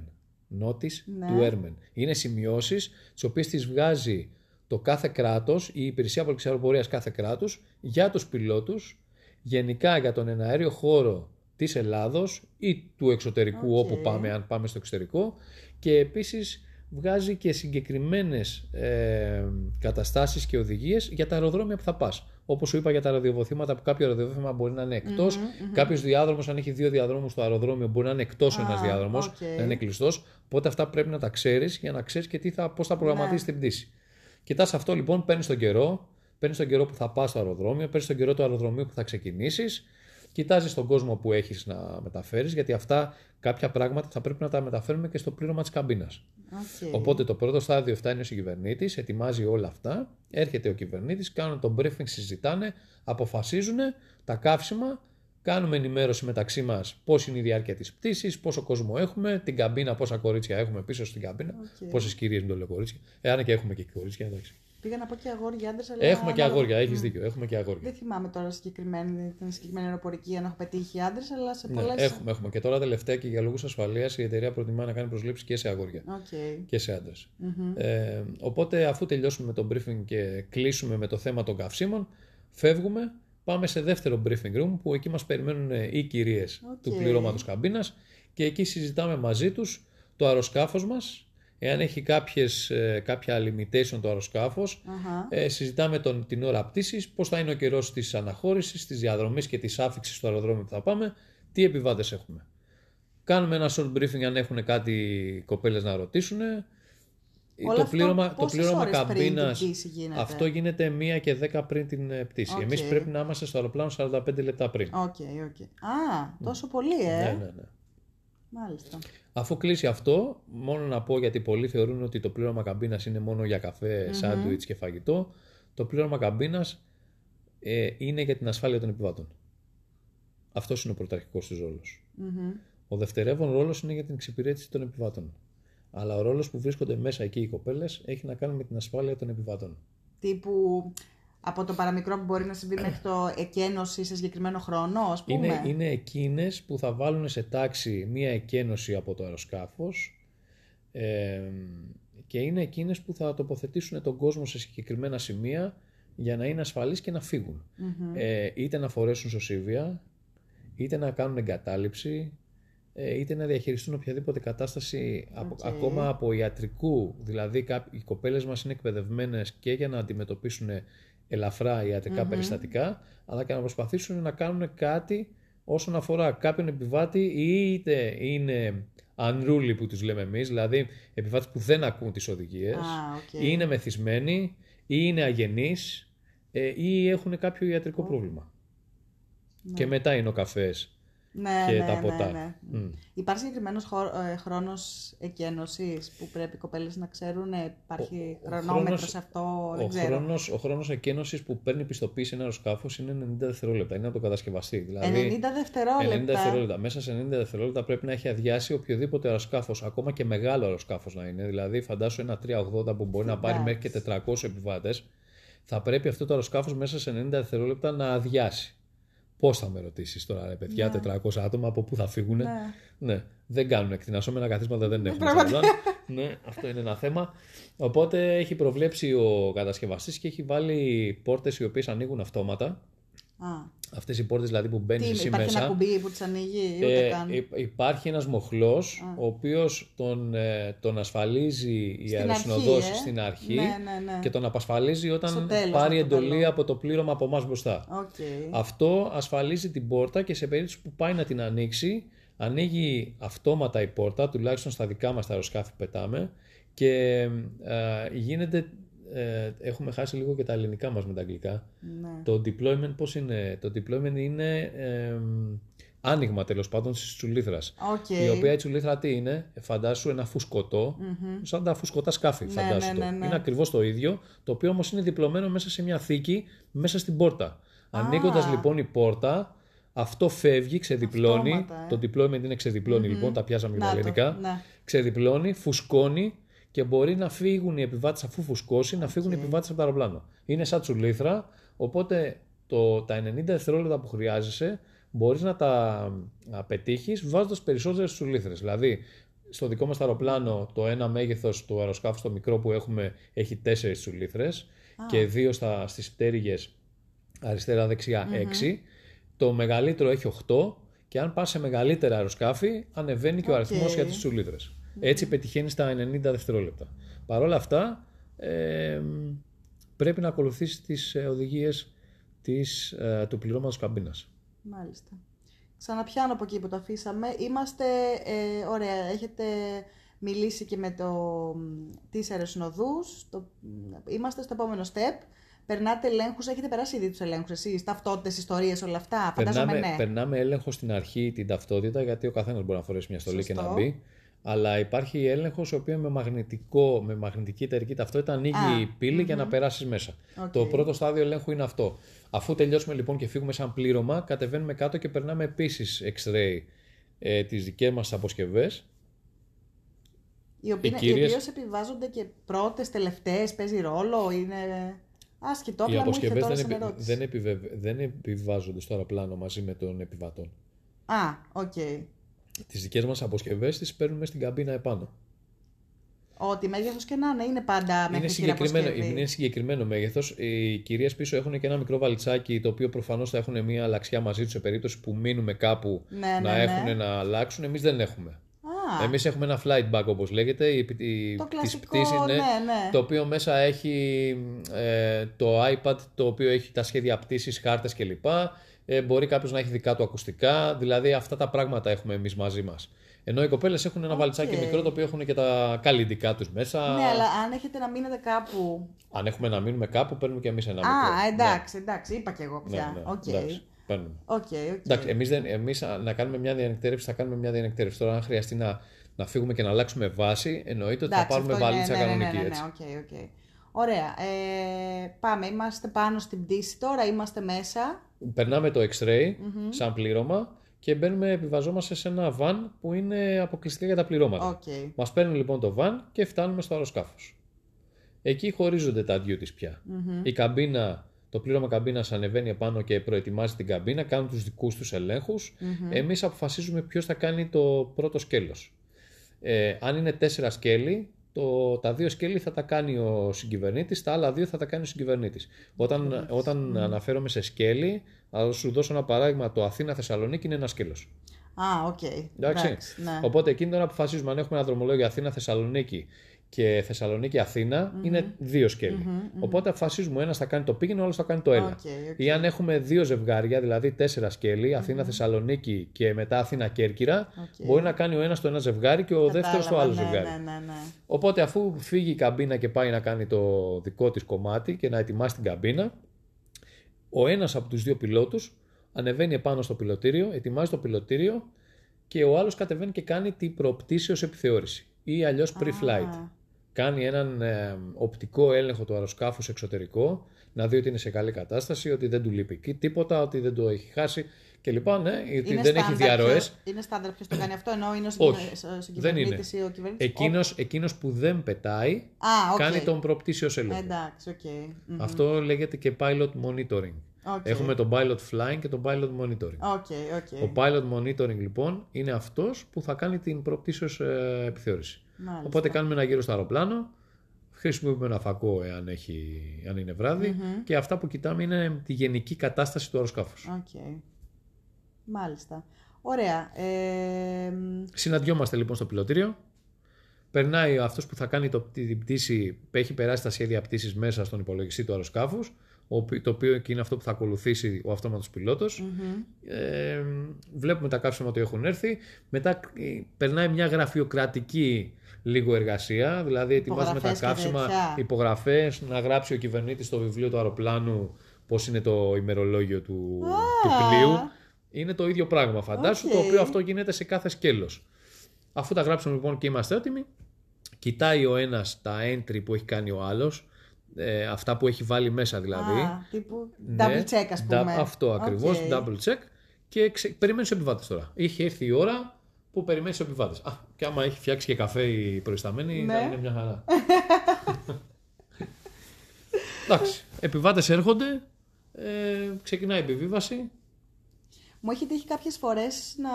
Notice ναι. του Airmen. Είναι σημειώσεις τις οποίες τις βγάζει το κάθε κράτος, η υπηρεσία πολυξαεροπορίας κάθε κράτους για τους πιλότους, γενικά για τον εναέριο χώρο της Ελλάδος ή του εξωτερικού όπου πάμε, αν πάμε στο εξωτερικό και επίσης βγάζει και συγκεκριμένες ε, καταστάσεις και οδηγίες για τα αεροδρόμια που θα πας. Όπως σου είπα για τα ραδιοβοθήματα που κάποιο ραδιοβόθημα μπορεί να είναι εκτός, mm-hmm, κάποιος διάδρομος αν έχει δύο διαδρόμους στο αεροδρόμιο μπορεί να είναι εκτός ah, ένας διάδρομος, να είναι κλειστός, οπότε αυτά πρέπει να τα ξέρεις για να ξέρεις και τι θα, πώς θα προγραμματίσεις ναι. την πτήση. Κοιτάς αυτό λοιπόν, παίρνεις τον καιρό, παίρνεις τον καιρό που θα πας στο αεροδρόμιο, παίρνεις τον καιρό του αεροδρομίου που θα ξεκινήσεις, κοιτάζεις τον κόσμο που έχεις να μεταφέρεις, γιατί αυτά κάποια πράγματα θα πρέπει να τα μεταφέρουμε και στο πλήρωμα της καμπίνας. Okay. Οπότε το πρώτο στάδιο φτάνει ο κυβερνήτη, ετοιμάζει όλα αυτά, έρχεται ο κυβερνήτης, κάνουν τον briefing, συζητάνε, αποφασίζουν τα καύσιμα, κάνουμε ενημέρωση μεταξύ μας πώς είναι η διάρκεια της πτήσης, πόσο κόσμο έχουμε, την καμπίνα, πόσα κορίτσια έχουμε πίσω στην καμπίνα, okay. πόσες κυρίες με το λέω κορίτσια, εάν και έχουμε και κορίτσια, εντάξει. Πήγα να πω και αγόρια άντρες, αλλά. Έχουμε και ανάλογα- αγόρια, έχεις Μμ. δίκιο. Έχουμε και αγόρια. Δεν θυμάμαι τώρα συγκεκριμένη, την συγκεκριμένη αεροπορική αν έχω πετύχει άντρες, αλλά σε Ναι, πολλέ. έχουμε, έχουμε. Και τώρα τελευταία και για λόγους ασφαλείας η εταιρεία προτιμά να κάνει προσλήψεις και σε αγόρια Οκ. και σε άντρες. Μμμ. Ε, οπότε αφού τελειώσουμε με το briefing και κλείσουμε με το θέμα των καυσίμων, φεύγουμε, πάμε σε δεύτερο briefing room που εκεί μας περιμένουν ε, οι κυρίες Οκ. του πληρώματος καμπίνας και εκεί συζητάμε μαζί τους το αεροσκάφος μας, εάν έχει κάποιες, ε, κάποια limitation το αεροσκάφος, Αχα. ε, συζητάμε τον, την ώρα πτήσης, πώς θα είναι ο καιρός της αναχώρησης, της διαδρομής και της άφιξης στο αεροδρόμιο που θα πάμε, τι επιβάτες έχουμε. Κάνουμε ένα short briefing αν έχουν κάτι οι κοπέλες να ρωτήσουν. Όλο το αυτό πλήρωμα, το πόσες πλήρωμα ώρες πριν την καμπίνας, πτήση γίνεται; αυτό γίνεται 1 και 10 πριν την ε, πτήση. Οκ. Εμείς πρέπει να είμαστε στο αεροπλάνο 45 λεπτά πριν. OK, OK. Α, τόσο πολύ, ε. Ναι, ναι, ναι. Μάλιστα. Αφού κλείσει αυτό, μόνο να πω γιατί πολλοί θεωρούν ότι το πλήρωμα καμπίνας είναι μόνο για καφέ, σάντουιτς και φαγητό. Το πλήρωμα καμπίνας ε, είναι για την ασφάλεια των επιβάτων. Αυτός είναι ο πρωταρχικός του ρόλος. Μμμ. Ο δευτερεύον ρόλος είναι για την εξυπηρέτηση των επιβάτων. Αλλά ο ρόλος που βρίσκονται μέσα εκεί οι κοπέλες έχει να κάνει με την ασφάλεια των επιβάτων. Τύπου από το παραμικρό που μπορεί να συμβεί μέχρι το εκένωση σε συγκεκριμένο χρόνο, ας πούμε. Είναι, είναι εκείνες που θα βάλουν σε τάξη μία εκκένωση από το αεροσκάφος ε, και είναι εκείνες που θα τοποθετήσουν τον κόσμο σε συγκεκριμένα σημεία για να είναι ασφαλείς και να φύγουν. Μμμ. Ε, είτε να φορέσουν σωσίβια, είτε να κάνουν εγκατάλειψη, ε, είτε να διαχειριστούν οποιαδήποτε κατάσταση από- Οκ. ακόμα από ιατρικού. Δηλαδή κάποιοι- οι κοπέλες μας είναι εκπαιδευμένες και για να αντιμετωπίσουν ελαφρά ιατρικά περιστατικά, αλλά και να προσπαθήσουν να κάνουν κάτι όσον αφορά κάποιον επιβάτη ή είτε είναι unruly που τους λέμε εμείς, δηλαδή επιβάτες που δεν ακούν τις οδηγίες, Α, οκ. ή είναι μεθυσμένοι, ή είναι αγενείς, ε, ή έχουν κάποιο ιατρικό πρόβλημα. Και μετά είναι ο καφές Ναι, και ναι, τα ναι, ποτά. ναι. Μμ. Υπάρχει συγκεκριμένος χρόνος εκκένωσης που πρέπει οι κοπέλες να ξέρουν. ε, Υπάρχει Ο- ο χρονόμετρος χρόνος- σε αυτό, δεν Ο ξέρω. χρόνος, ο χρόνος εκένωσης που παίρνει πιστοποίηση ένα αεροσκάφος είναι 90 δευτερόλεπτα. Είναι από το κατασκευαστή. Δηλαδή, 90 δευτερόλεπτα. 90 δευτερόλεπτα. Μέσα σε 90 δευτερόλεπτα πρέπει να έχει αδειάσει οποιοδήποτε αεροσκάφος, ακόμα και μεγάλο αεροσκάφος να είναι. Δηλαδή, φαντάσου ένα 380 που μπορεί να πάρει μέχρι και 400 επιβάτες. Θα πρέπει αυτό το αεροσκάφος μέσα σε 90 δευτερόλεπτα να αδειάσει. Πώς θα με ρωτήσεις τώρα, ρε παιδιά, 400 άτομα από πού θα φύγουν. Ναι. Ναι, δεν κάνουν εκτινασόμενα καθίσματα, δεν έχουν. Πραγματικά. σαν ναι, αυτό είναι ένα θέμα. Οπότε έχει προβλέψει ο κατασκευαστής και έχει βάλει πόρτες οι οποίες ανοίγουν αυτόματα. Α, Αυτές οι πόρτες δηλαδή που μπαίνεις τι, εσύ υπάρχει μέσα. ένα κουμπί που τις ανοίγει, ούτε Ε, καν. υ- υπάρχει ένας μοχλός ο οποίος τον, ε, τον ασφαλίζει η Στην αεροσυνοδός αρχή, ε. στην αρχή Ναι, ναι, ναι. και τον απασφαλίζει όταν Στο τέλος, πάρει από το εντολή τέλος. από το πλήρωμα από εμάς μπροστά. Οκ. Αυτό ασφαλίζει την πόρτα και σε περίπτωση που πάει να την ανοίξει, ανοίγει αυτόματα η πόρτα, τουλάχιστον στα δικά μας τα αεροσκάφη που πετάμε και ε, γίνεται, ε, έχουμε χάσει λίγο και τα ελληνικά μας με τα αγγλικά. Ναι. Το deployment πώς είναι, το deployment είναι ε, άνοιγμα τέλος πάντων της τσουλήθρας. Οκ. Η οποία η τσουλήθρα τι είναι, φαντάσου ένα φουσκωτό, σαν τα φουσκωτά σκάφη, Ναι, φαντάσου ναι, το. ναι, ναι. Είναι ακριβώς το ίδιο, το οποίο όμως είναι διπλωμένο μέσα σε μια θήκη, μέσα στην πόρτα. Ανοίγοντας λοιπόν η πόρτα, αυτό φεύγει, ξεδιπλώνει, Αυτόματα, ε. το deployment είναι ξεδιπλώνει λοιπόν, τα πιάσαμε και Να τα το, ελληνικά, ναι. ξεδιπλώνει, φουσκώνει και μπορεί να φύγουν οι επιβάτες αφού φουσκώσει, να φύγουν οι επιβάτες από το αεροπλάνο. Είναι σαν τσουλήθρα, οπότε το, τα 90 δευτερόλεπτα που χρειάζεσαι μπορείς να τα να πετύχεις βάζοντας περισσότερες τσουλήθρες. Δηλαδή, στο δικό μας το αεροπλάνο το ένα μέγεθος του αεροσκάφου το μικρό που έχουμε έχει τέσσερις τσουλήθρες και δύο στα, στις πτέρυγες αριστερά-δεξιά έξι. Το μεγαλύτερο έχει 8 και αν πας σε μεγαλύτερα αεροσκάφη ανεβαίνει και ο αριθμός για τις τσουλήθρες. Έτσι πετυχαίνεις τα 90 δευτερόλεπτα. Παρ' όλα αυτά ε, πρέπει να ακολουθήσεις τις ε, οδηγίες της, ε, του πληρώματος καμπίνας. Μάλιστα. Ξαναπιάνω από εκεί που το αφήσαμε. Είμαστε, ε, ωραία, έχετε μιλήσει και με το, μ, τις αεροσυνοδούς. Το, μ, είμαστε στο επόμενο step. Περνάτε ελέγχους, έχετε περάσει ήδη τους ελέγχους εσείς, ταυτότητες, ιστορίες, όλα αυτά; Φαντάζομαι Περνάμε, ναι. περνάμε έλεγχο στην αρχή την ταυτότητα, γιατί ο καθένας μπορεί να φορέσει μια στολή και Σωστό. να μπει. Αλλά υπάρχει έλεγχος ο οποίος με, μαγνητικό, με μαγνητική εταιρική ταυτότητα ανοίγει Α, η πύλη για να περάσεις μέσα. Οκ. Το πρώτο στάδιο ελέγχου είναι αυτό. Αφού τελειώσουμε λοιπόν και φύγουμε σαν πλήρωμα, κατεβαίνουμε κάτω και περνάμε επίσης X-ray ε, τις δικές μας αποσκευές. Οι οποίες, Οι κύριες- οι οποίες επιβιβάζονται και πρώτες, τελευταίες, παίζει ρόλο, είναι άσχετο. Οι Απλά μου ήρθε αποσκευές τώρα δεν, σαν επι... ερώτηση. δεν, επιβεβ- δεν επιβιβάζονται στο αεροπλάνο μαζί με των επιβατών. Α, οκ. Τις δικές μας αποσκευές τις παίρνουμε στην καμπίνα επάνω. Ό,τι μέγεθος και να είναι, είναι πάντα Είναι μέχρι συγκεκριμένο, αποσκευή. είναι συγκεκριμένο μέγεθος. Οι κυρίες πίσω έχουν και ένα μικρό βαλιτσάκι το οποίο προφανώς θα έχουν μια αλλαξιά μαζί τους σε περίπτωση που μείνουμε κάπου Ναι, να ναι, ναι. έχουν να αλλάξουν. Εμείς δεν έχουμε. Α, Εμείς έχουμε ένα flight bag όπως λέγεται. Η, η, Το της κλασικό, πτήσης, ναι, ναι. Το οποίο μέσα έχει ε, το iPad το οποίο έχει τα σχέδια πτήσης, χάρτες κλπ. Ε, μπορεί κάποιος να έχει δικά του ακουστικά. Δηλαδή αυτά τα πράγματα έχουμε εμείς μαζί μας. Ενώ οι κοπέλες έχουν ένα Οκ. βαλιτσάκι μικρό το οποίο έχουν και τα καλλιντικά τους μέσα. Ναι, αλλά αν έχετε να μείνετε κάπου. Αν έχουμε να μείνουμε κάπου, παίρνουμε και εμείς ένα μικρό. Α, εντάξει, εντάξει, είπα και εγώ Ναι, πια. ναι, Οκ. εντάξει, παίρνουμε. Οκ, οκ. Εντάξει, εμείς, δεν, εμείς α, να κάνουμε μια διανυκτέρευση, θα κάνουμε μια διανυκτέρευση. Τώρα, αν χρειαστεί να, να φύγουμε και να αλλάξουμε βάση, εννοείται ότι θα Εντάξει, πάρουμε αυτό είναι- βαλίτσα ναι, ναι, κανονική. ναι, ναι, έτσι. ναι, οκ, οκ. Ωραία. Ε, πάμε. Είμαστε πάνω στην πτήση τώρα. Είμαστε μέσα. Περνάμε το X-ray σαν πλήρωμα και μπαίνουμε, επιβιβαζόμαστε σε ένα van που είναι αποκλειστικά για τα πληρώματα. Οκ. Μας παίρνουν λοιπόν το van και φτάνουμε στο αεροσκάφος. Εκεί χωρίζονται τα duties πια. Η καμπίνα, το πλήρωμα καμπίνας ανεβαίνει επάνω και προετοιμάζει την καμπίνα, κάνουν τους δικούς τους ελέγχους. Εμείς αποφασίζουμε ποιος θα κάνει το πρώτο σκέλος. Ε, αν είναι τέσσερα σκέλη, το, τα δύο σκέλη θα τα κάνει ο κυβερνήτης, τα άλλα δύο θα τα κάνει ο συγκυβερνήτης. Όταν, όταν αναφέρομαι σε σκέλη, θα σου δώσω ένα παράδειγμα, το Αθήνα-Θεσσαλονίκη είναι ένα σκέλος. Α, οκ. Εντάξει. ναι. Οπότε εκείνη τώρα αποφασίζουμε αν έχουμε ένα δρομολόγιο Αθήνα-Θεσσαλονίκη και Θεσσαλονίκη-Αθήνα είναι δύο σκέλη. Οπότε αποφασίζουμε ένας θα κάνει το πήγαινε, ο άλλος θα κάνει το έλα. Οκ, οκ. Ή αν έχουμε δύο ζευγάρια, δηλαδή τέσσερα σκέλη, Αθήνα-Θεσσαλονίκη και μετά Αθήνα-Κέρκυρα, Οκ. μπορεί να κάνει ο ένας το ένα ζευγάρι και ο δεύτερος το άλλο Κατάλαβα, ναι, ζευγάρι. Ναι, ναι, ναι. Οπότε αφού φύγει η καμπίνα και πάει να κάνει το δικό της κομμάτι και να ετοιμάσει την καμπίνα, ο ένας από τους δύο πιλότους ανεβαίνει επάνω στο πιλωτήριο, ετοιμάζει το πιλωτήριο και ο άλλος κατεβαίνει και κάνει την προπτήσεως επιθεώρηση ή αλλιώς pre-flight. Α. Κάνει έναν ε, οπτικό έλεγχο του αεροσκάφους εξωτερικό, να δει ότι είναι σε καλή κατάσταση, ότι δεν του λείπει εκεί τίποτα, ότι δεν το έχει χάσει κλπ. Ναι, ότι Είναι δεν έχει στάνταρ διαρροές. ποιος- Είναι στάνταρ ποιος το κάνει αυτό, ενώ είναι ο Όχι, συγκυβε- ο δεν είναι. συγκυβερνήτης ή ο κυβερνήτης. Εκείνος, εκείνος που δεν πετάει, Α, οκ. κάνει τον προπτήσεως έλεγχο. Εντάξει, οκ. Μμμ. Αυτό λέγεται και pilot monitoring. Οκ. Έχουμε το pilot flying και το pilot monitoring. Οκ, οκ. Ο pilot monitoring λοιπόν είναι αυτός που θα κάνει την προπτήσεως ε, επιθεώρηση. Μάλιστα. Οπότε κάνουμε ένα γύρο στο αεροπλάνο, χρησιμοποιούμε ένα φακό εάν, έχει, αν είναι βράδυ και αυτά που κοιτάμε είναι τη γενική κατάσταση του αεροσκάφους. Οκ. Μάλιστα. Ωραία. Ε, μ, Συναντιόμαστε λοιπόν στο πιλωτήριο. Περνάει αυτός που θα κάνει το, την πτήση, έχει περάσει τα σχέδια πτήσης μέσα στον υπολογιστή του αεροσκάφους, το οποίο και είναι αυτό που θα ακολουθήσει ο αυτόματος πιλότος. Ε, βλέπουμε τα καύσιμα ότι έχουν έρθει. Μετά ε, περνάει μια γραφειοκρατική λίγο εργασία, δηλαδή ετοιμάζουμε τα Υπογραφές και καύσιμα, τέτοια. υπογραφές, να γράψει ο κυβερνήτης στο βιβλίο του αεροπλάνου πώς είναι το ημερολόγιο του, του πλοίου. Είναι το ίδιο πράγμα φαντάσου, το Οκ. οποίο αυτό γίνεται σε κάθε σκέλος. Αφού τα γράψουμε λοιπόν και είμαστε έτοιμοι, κοιτάει ο ένας τα entry που έχει κάνει ο άλλος, ε, αυτά που έχει βάλει μέσα δηλαδή. Α, τύπου Ναι, double check, ας da- πούμε. αυτό ακριβώς, Οκ. double check και ξε... περιμένεις τους επιβάτες τώρα. Είχε έρθει η ώρα που περιμένεις τους επιβάτες. Α, και άμα έχει φτιάξει και καφέ η προϊσταμένη, Ναι. θα είναι μια χαρά. Εντάξει. Επιβάτες έρχονται, ε, ξεκινάει η επιβίβαση. Μου έχει τύχει κάποιες φορές να.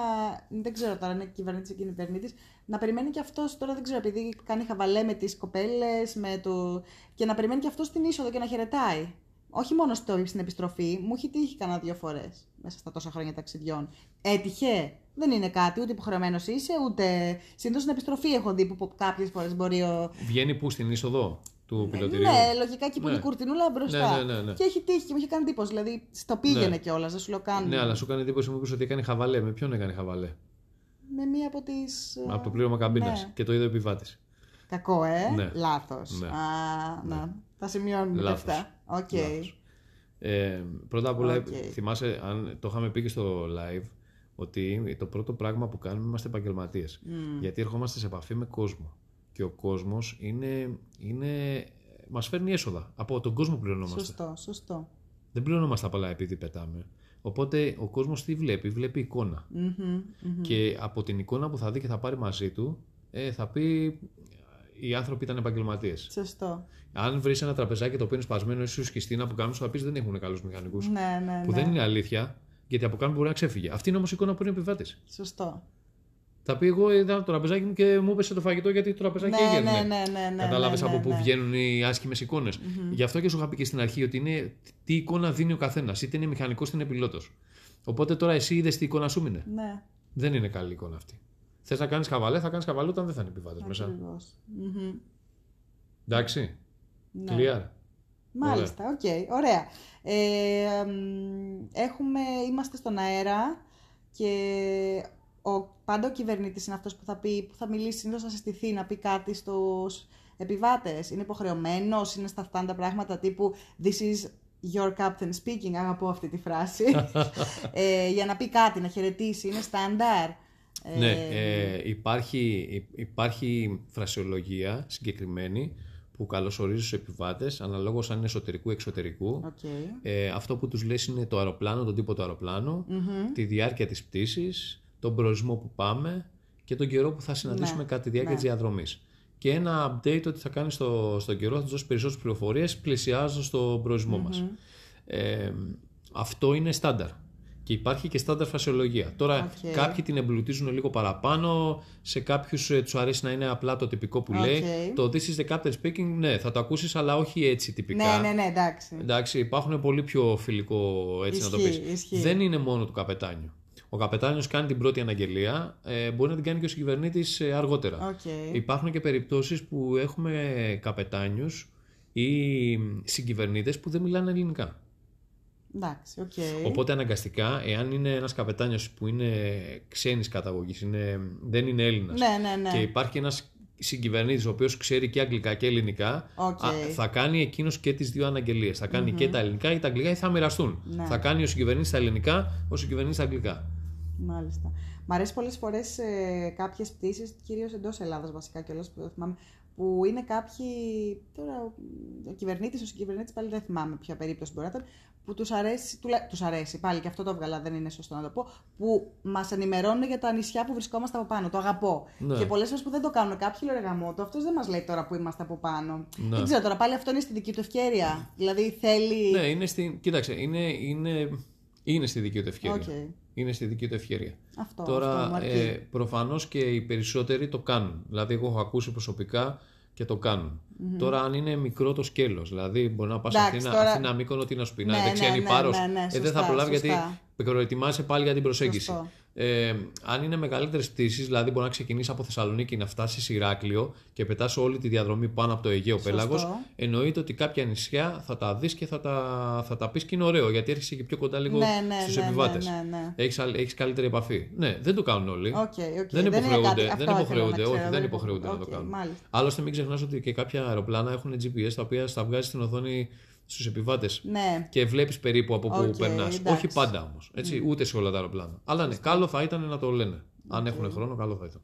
Δεν ξέρω τώρα αν είναι κυβερνήτη ή κυβερνήτης, να περιμένει και αυτός. Τώρα δεν ξέρω, επειδή κάνει χαβαλέ με τις κοπέλες με το... και να περιμένει και αυτός στην είσοδο και να χαιρετάει. Όχι μόνο στο, στην επιστροφή, μου έχει τύχει κανένα δύο φορές μέσα στα τόσα χρόνια ταξιδιών. Έτυχε. Δεν είναι κάτι, ούτε υποχρεωμένος είσαι, ούτε. Συνήθως στην επιστροφή έχω δει που κάποιες φορές μπορεί ο. Βγαίνει που στην είσοδο; Του πιλωτηρίου. Ναι, λογικά εκεί που Ναι. είναι η κουρτινούλα μπροστά. Ναι, ναι, ναι, ναι. Και έχει τύχει και μου είχε κάνει εντύπωση. Δηλαδή, στο πήγαινε Ναι. κιόλας, δεν σου λέω καν. Ναι, αλλά σου κάνει εντύπωση μου είπες ότι έκανε χαβαλέ. Με ποιον έκανε χαβαλέ; Με μία από τις. Από το πλήρωμα καμπίνας ναι. και το είδε ο επιβάτης. Κακό, ε; Ναι. Λάθος. Ναι. Α, να. Τα σημειώνουμε και Λάθος. αυτά. Οκ. Λάθος. Ε, πρώτα απ' όλα, Οκ. θυμάσαι, αν το είχαμε πει και στο live, ότι το πρώτο πράγμα που κάνουμε είμαστε επαγγελματίες. Γιατί ερχόμαστε σε επαφή με κόσμο. Και ο κόσμος είναι, είναι, μας φέρνει έσοδα. Από τον κόσμο πληρωνόμαστε. Σωστό, σωστό. Δεν πληρωνόμαστε απλά επειδή πετάμε. Οπότε ο κόσμος τι βλέπει, βλέπει εικόνα. Μμμ, μμμ. Και από την εικόνα που θα δει και θα πάρει μαζί του, ε, θα πει οι άνθρωποι ήταν επαγγελματίες. Σωστό. Αν βρεις ένα τραπεζάκι το οποίο είναι σπασμένο, ίσως και στην που κάνουν, θα πει δεν έχουν καλούς μηχανικούς. Ναι, ναι, Που ναι. δεν είναι αλήθεια, γιατί από κάτω μπορεί να ξέφυγε. Αυτή είναι όμως η εικόνα που είναι επιβάτης. Σωστό. Θα πει: Εγώ είδα το τραπεζάκι μου και μου έπεσε το φαγητό γιατί το τραπεζάκι Ναι, έγινε. ναι, ναι, ναι, ναι, Κατάλαβες ναι, ναι, από πού ναι. βγαίνουν οι άσχημες εικόνες. Γι' αυτό και σου είχα πει και στην αρχή ότι είναι τι εικόνα δίνει ο καθένας. Είτε είναι μηχανικός είτε είναι πιλότος. Οπότε τώρα εσύ είδες τι εικόνα σου είναι. Ναι, Δεν είναι καλή εικόνα αυτή. Θες να κάνεις καβαλιέ, θα κάνεις καβαλιέ όταν δεν θα είναι επιβάτες μέσα. ακριβώς. Μμμ. Εντάξει. Ναι. Clear. Μάλιστα, οκ, ωραία. Ε, μ, έχουμε, είμαστε στον αέρα και ο, πάντα ο κυβερνήτης είναι αυτός που θα, πει, που θα μιλήσει, συνήθως θα συστηθεί να πει κάτι στους επιβάτες. Είναι υποχρεωμένος, είναι στα αυτά τα πράγματα τύπου «This is your captain speaking», αγαπώ αυτή τη φράση, ε, για να πει κάτι, να χαιρετήσει, είναι στάνταρ. Ε, Ναι, ε, υπάρχει, υ- υπάρχει φρασιολογία συγκεκριμένη που καλωσορίζει στους επιβάτες αναλόγως αν είναι εσωτερικού ή εξωτερικού. οκ. Ε, αυτό που τους λες είναι το αεροπλάνο, τον τύπο του αεροπλάνου, Μμμ. τη διάρκεια της πτήσης, τον προορισμό που πάμε και τον καιρό που θα συναντήσουμε Ναι, κατά τη διάρκεια ναι. της διαδρομής. Και ένα update ότι θα κάνει στο, στον καιρό, θα τους δώσει περισσότερες πληροφορίες πλησιάζοντας στον προορισμό μας. Ε, αυτό είναι στάνταρ. Και υπάρχει και στάνταρ φρασιολογία. Τώρα, Οκ. κάποιοι την εμπλουτίζουν λίγο παραπάνω, σε κάποιους ε, τους αρέσει να είναι απλά το τυπικό που Οκ. λέει. Το This is the captain speaking, ναι, θα το ακούσεις, αλλά όχι έτσι τυπικά. Ναι, ναι, ναι, εντάξει. Εντάξει, υπάρχουν πολύ πιο φιλικό έτσι να το Ισχύει, πεις. ισχύει. Δεν είναι μόνο του καπετάνιου. Ο καπετάνιος κάνει την πρώτη αναγγελία, ε, μπορεί να την κάνει και ο συγκυβερνήτης ε, αργότερα. Οκ. Υπάρχουν και περιπτώσεις που έχουμε καπετάνιους ή συγκυβερνήτες που δεν μιλάνε ελληνικά. Εντάξει, οκ. Οπότε αναγκαστικά, εάν είναι ένας καπετάνιος που είναι ξένης καταγωγής, είναι, δεν είναι Έλληνας Ναι, ναι, ναι. και υπάρχει ένας συγκυβερνήτης ο οποίος ξέρει και αγγλικά και ελληνικά, Οκ. α, θα κάνει εκείνος και τις δύο αναγγελίες. Θα κανει και τα ελληνικά ή τα αγγλικά ή θα μοιραστούν. Ναι. Θα κάνει ο συγκυβερνήτης τα ελληνικά, ο συγκυβερνήτης τα αγγλικά. Μάλιστα. Μ' αρέσει πολλές φορές ε, κάποιες πτήσεις, κυρίως εντός Ελλάδας βασικά κιόλας που δεν θυμάμαι, που είναι κάποιοι, τώρα ο, ο κυβερνήτης, ο συγκυβερνήτης πάλι δεν θυμάμαι ποια περίπτωση μπορεί να ήταν, που τους αρέσει, τουλά, τους αρέσει, πάλι και αυτό το έβγαλα, δεν είναι σωστό να το πω, που μας ενημερώνουν για τα νησιά που βρισκόμαστε από πάνω, το αγαπώ. Ναι. Και πολλές φορές που δεν το κάνουν κάποιοι λένε γαμώτο, αυτός δεν μας λέει τώρα που είμαστε από πάνω. Ναι. Δεν ξέρω τώρα, πάλι αυτό είναι στη δική του ευκαιρία. Δηλαδή θέλει... Ναι, είναι στην, κοίταξε, είναι, είναι, είναι στη δική του ευκαιρία. Οκ. Είναι στη δική του ευκαιρία. Αυτό, Τώρα, αυτό μου αρκεί. ε, προφανώς και οι περισσότεροι το κάνουν. Δηλαδή, εγώ έχω ακούσει προσωπικά και το κάνουν. Τώρα, αν είναι μικρό το σκέλος, δηλαδή μπορεί να πας Εντάξει, Αθήνα, τώρα- Αθήνα Μύκονο, τι να σου πει, να Ναι, είναι δεξιά ναι, ή ναι, Πάρος, ναι, ναι, ε, δεν σωστά, θα προλάβει σωστά. γιατί προετοιμάζεσαι πάλι για την προσέγγιση. Σωστό. Ε, αν είναι μεγαλύτερες πτήσεις, δηλαδή μπορεί να ξεκινήσεις από Θεσσαλονίκη να φτάσεις Ηράκλειο και πετάς όλη τη διαδρομή πάνω από το Αιγαίο Σωστό. Πέλαγος, εννοείται ότι κάποια νησιά θα τα δεις και θα τα, θα τα πεις και είναι ωραίο γιατί έρχεσαι και πιο κοντά λίγο Ναι, ναι, στους ναι, επιβάτες. ναι, ναι, ναι. Έχει έχεις καλύτερη επαφή. Ναι, δεν το κάνουν όλοι. Οκ, οκ. Δεν είναι υποχρεούνται, κάτι- δεν αυτό ήθελα να υποχρεούνται, ξέρω, όχι, δεν δεν υποχρεούνται να το Οκ, κάνουν. μάλιστα. Άλλωστε, μην ξεχνάς ότι και κάποια αεροπλάνα έχουν GPS τα οποία στα βγάζει στην οθόνη στους επιβάτες Ναι, και βλέπεις περίπου από πού Οκ, περνάς. εντάξει. Όχι πάντα όμως. Ούτε σε όλα τα αεροπλάνα. Αλλά ναι, καλό θα ήταν να το λένε. Αν έχουν χρόνο, καλό θα ήταν.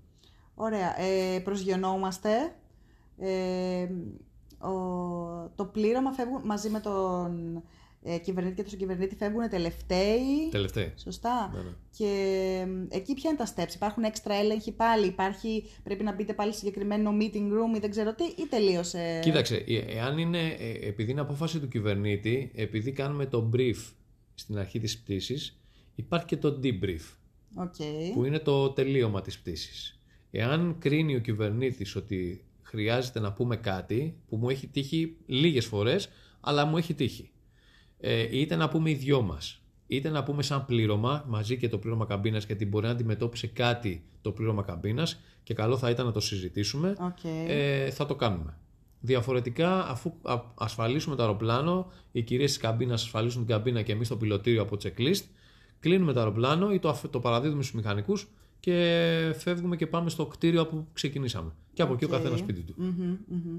ωραία. Ε, προσγειωνόμαστε. Ε, ο, το πλήρωμα φεύγουν μαζί με τον ε, κυβερνήτη και τον συγκυβερνήτη φεύγουν τελευταίοι. Τελευταία. Σωστά. Ναι, ναι. Και ε, εκεί ποια είναι τα steps; Υπάρχουν έξτρα έλεγχοι πάλι; Υπάρχει, πρέπει να μπείτε πάλι σε συγκεκριμένο meeting room ή δεν ξέρω τι, ή τελείωσε; Κοίταξε, ε- εάν είναι, ε, επειδή είναι απόφαση του κυβερνήτη, επειδή κάνουμε το brief στην αρχή της πτήσης, υπάρχει και το debrief, Οκ. που είναι το τελείωμα της πτήσης. Εάν κρίνει ο κυβερνήτης ότι χρειάζεται να πούμε κάτι, που μου έχει τύχει λίγες φορές, αλλά μου έχει τύχει. Ε, είτε να πούμε οι δυο μας, είτε να πούμε σαν πλήρωμα, μαζί και το πλήρωμα καμπίνας, γιατί μπορεί να αντιμετώπισε κάτι το πλήρωμα καμπίνας και καλό θα ήταν να το συζητήσουμε Οκ. ε, θα το κάνουμε. Διαφορετικά, αφού α- ασφαλίσουμε το αεροπλάνο, οι κυρίες της καμπίνας ασφαλίσουν την καμπίνα και εμείς το πιλωτήριο από checklist, κλείνουμε το αεροπλάνο ή το, αφ- το παραδίδουμε στους μηχανικούς και φεύγουμε και πάμε στο κτίριο από που ξεκινήσαμε. Και από εκεί ο Οκ. καθένας σπίτι του. Μμμ, μμμ.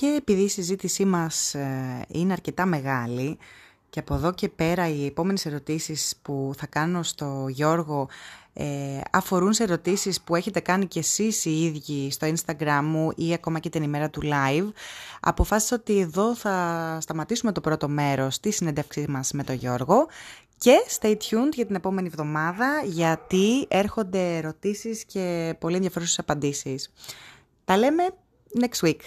Και επειδή η συζήτησή μας ε, είναι αρκετά μεγάλη και από εδώ και πέρα οι επόμενες ερωτήσεις που θα κάνω στο Γιώργο ε, αφορούν σε ερωτήσεις που έχετε κάνει και εσείς οι ίδιοι στο Instagram μου ή ακόμα και την ημέρα του live, αποφάσισα ότι εδώ θα σταματήσουμε το πρώτο μέρος της συνέντευξής μας με τον Γιώργο και stay tuned για την επόμενη εβδομάδα γιατί έρχονται ερωτήσεις και πολύ ενδιαφέρουσες απαντήσεις. Τα λέμε next week.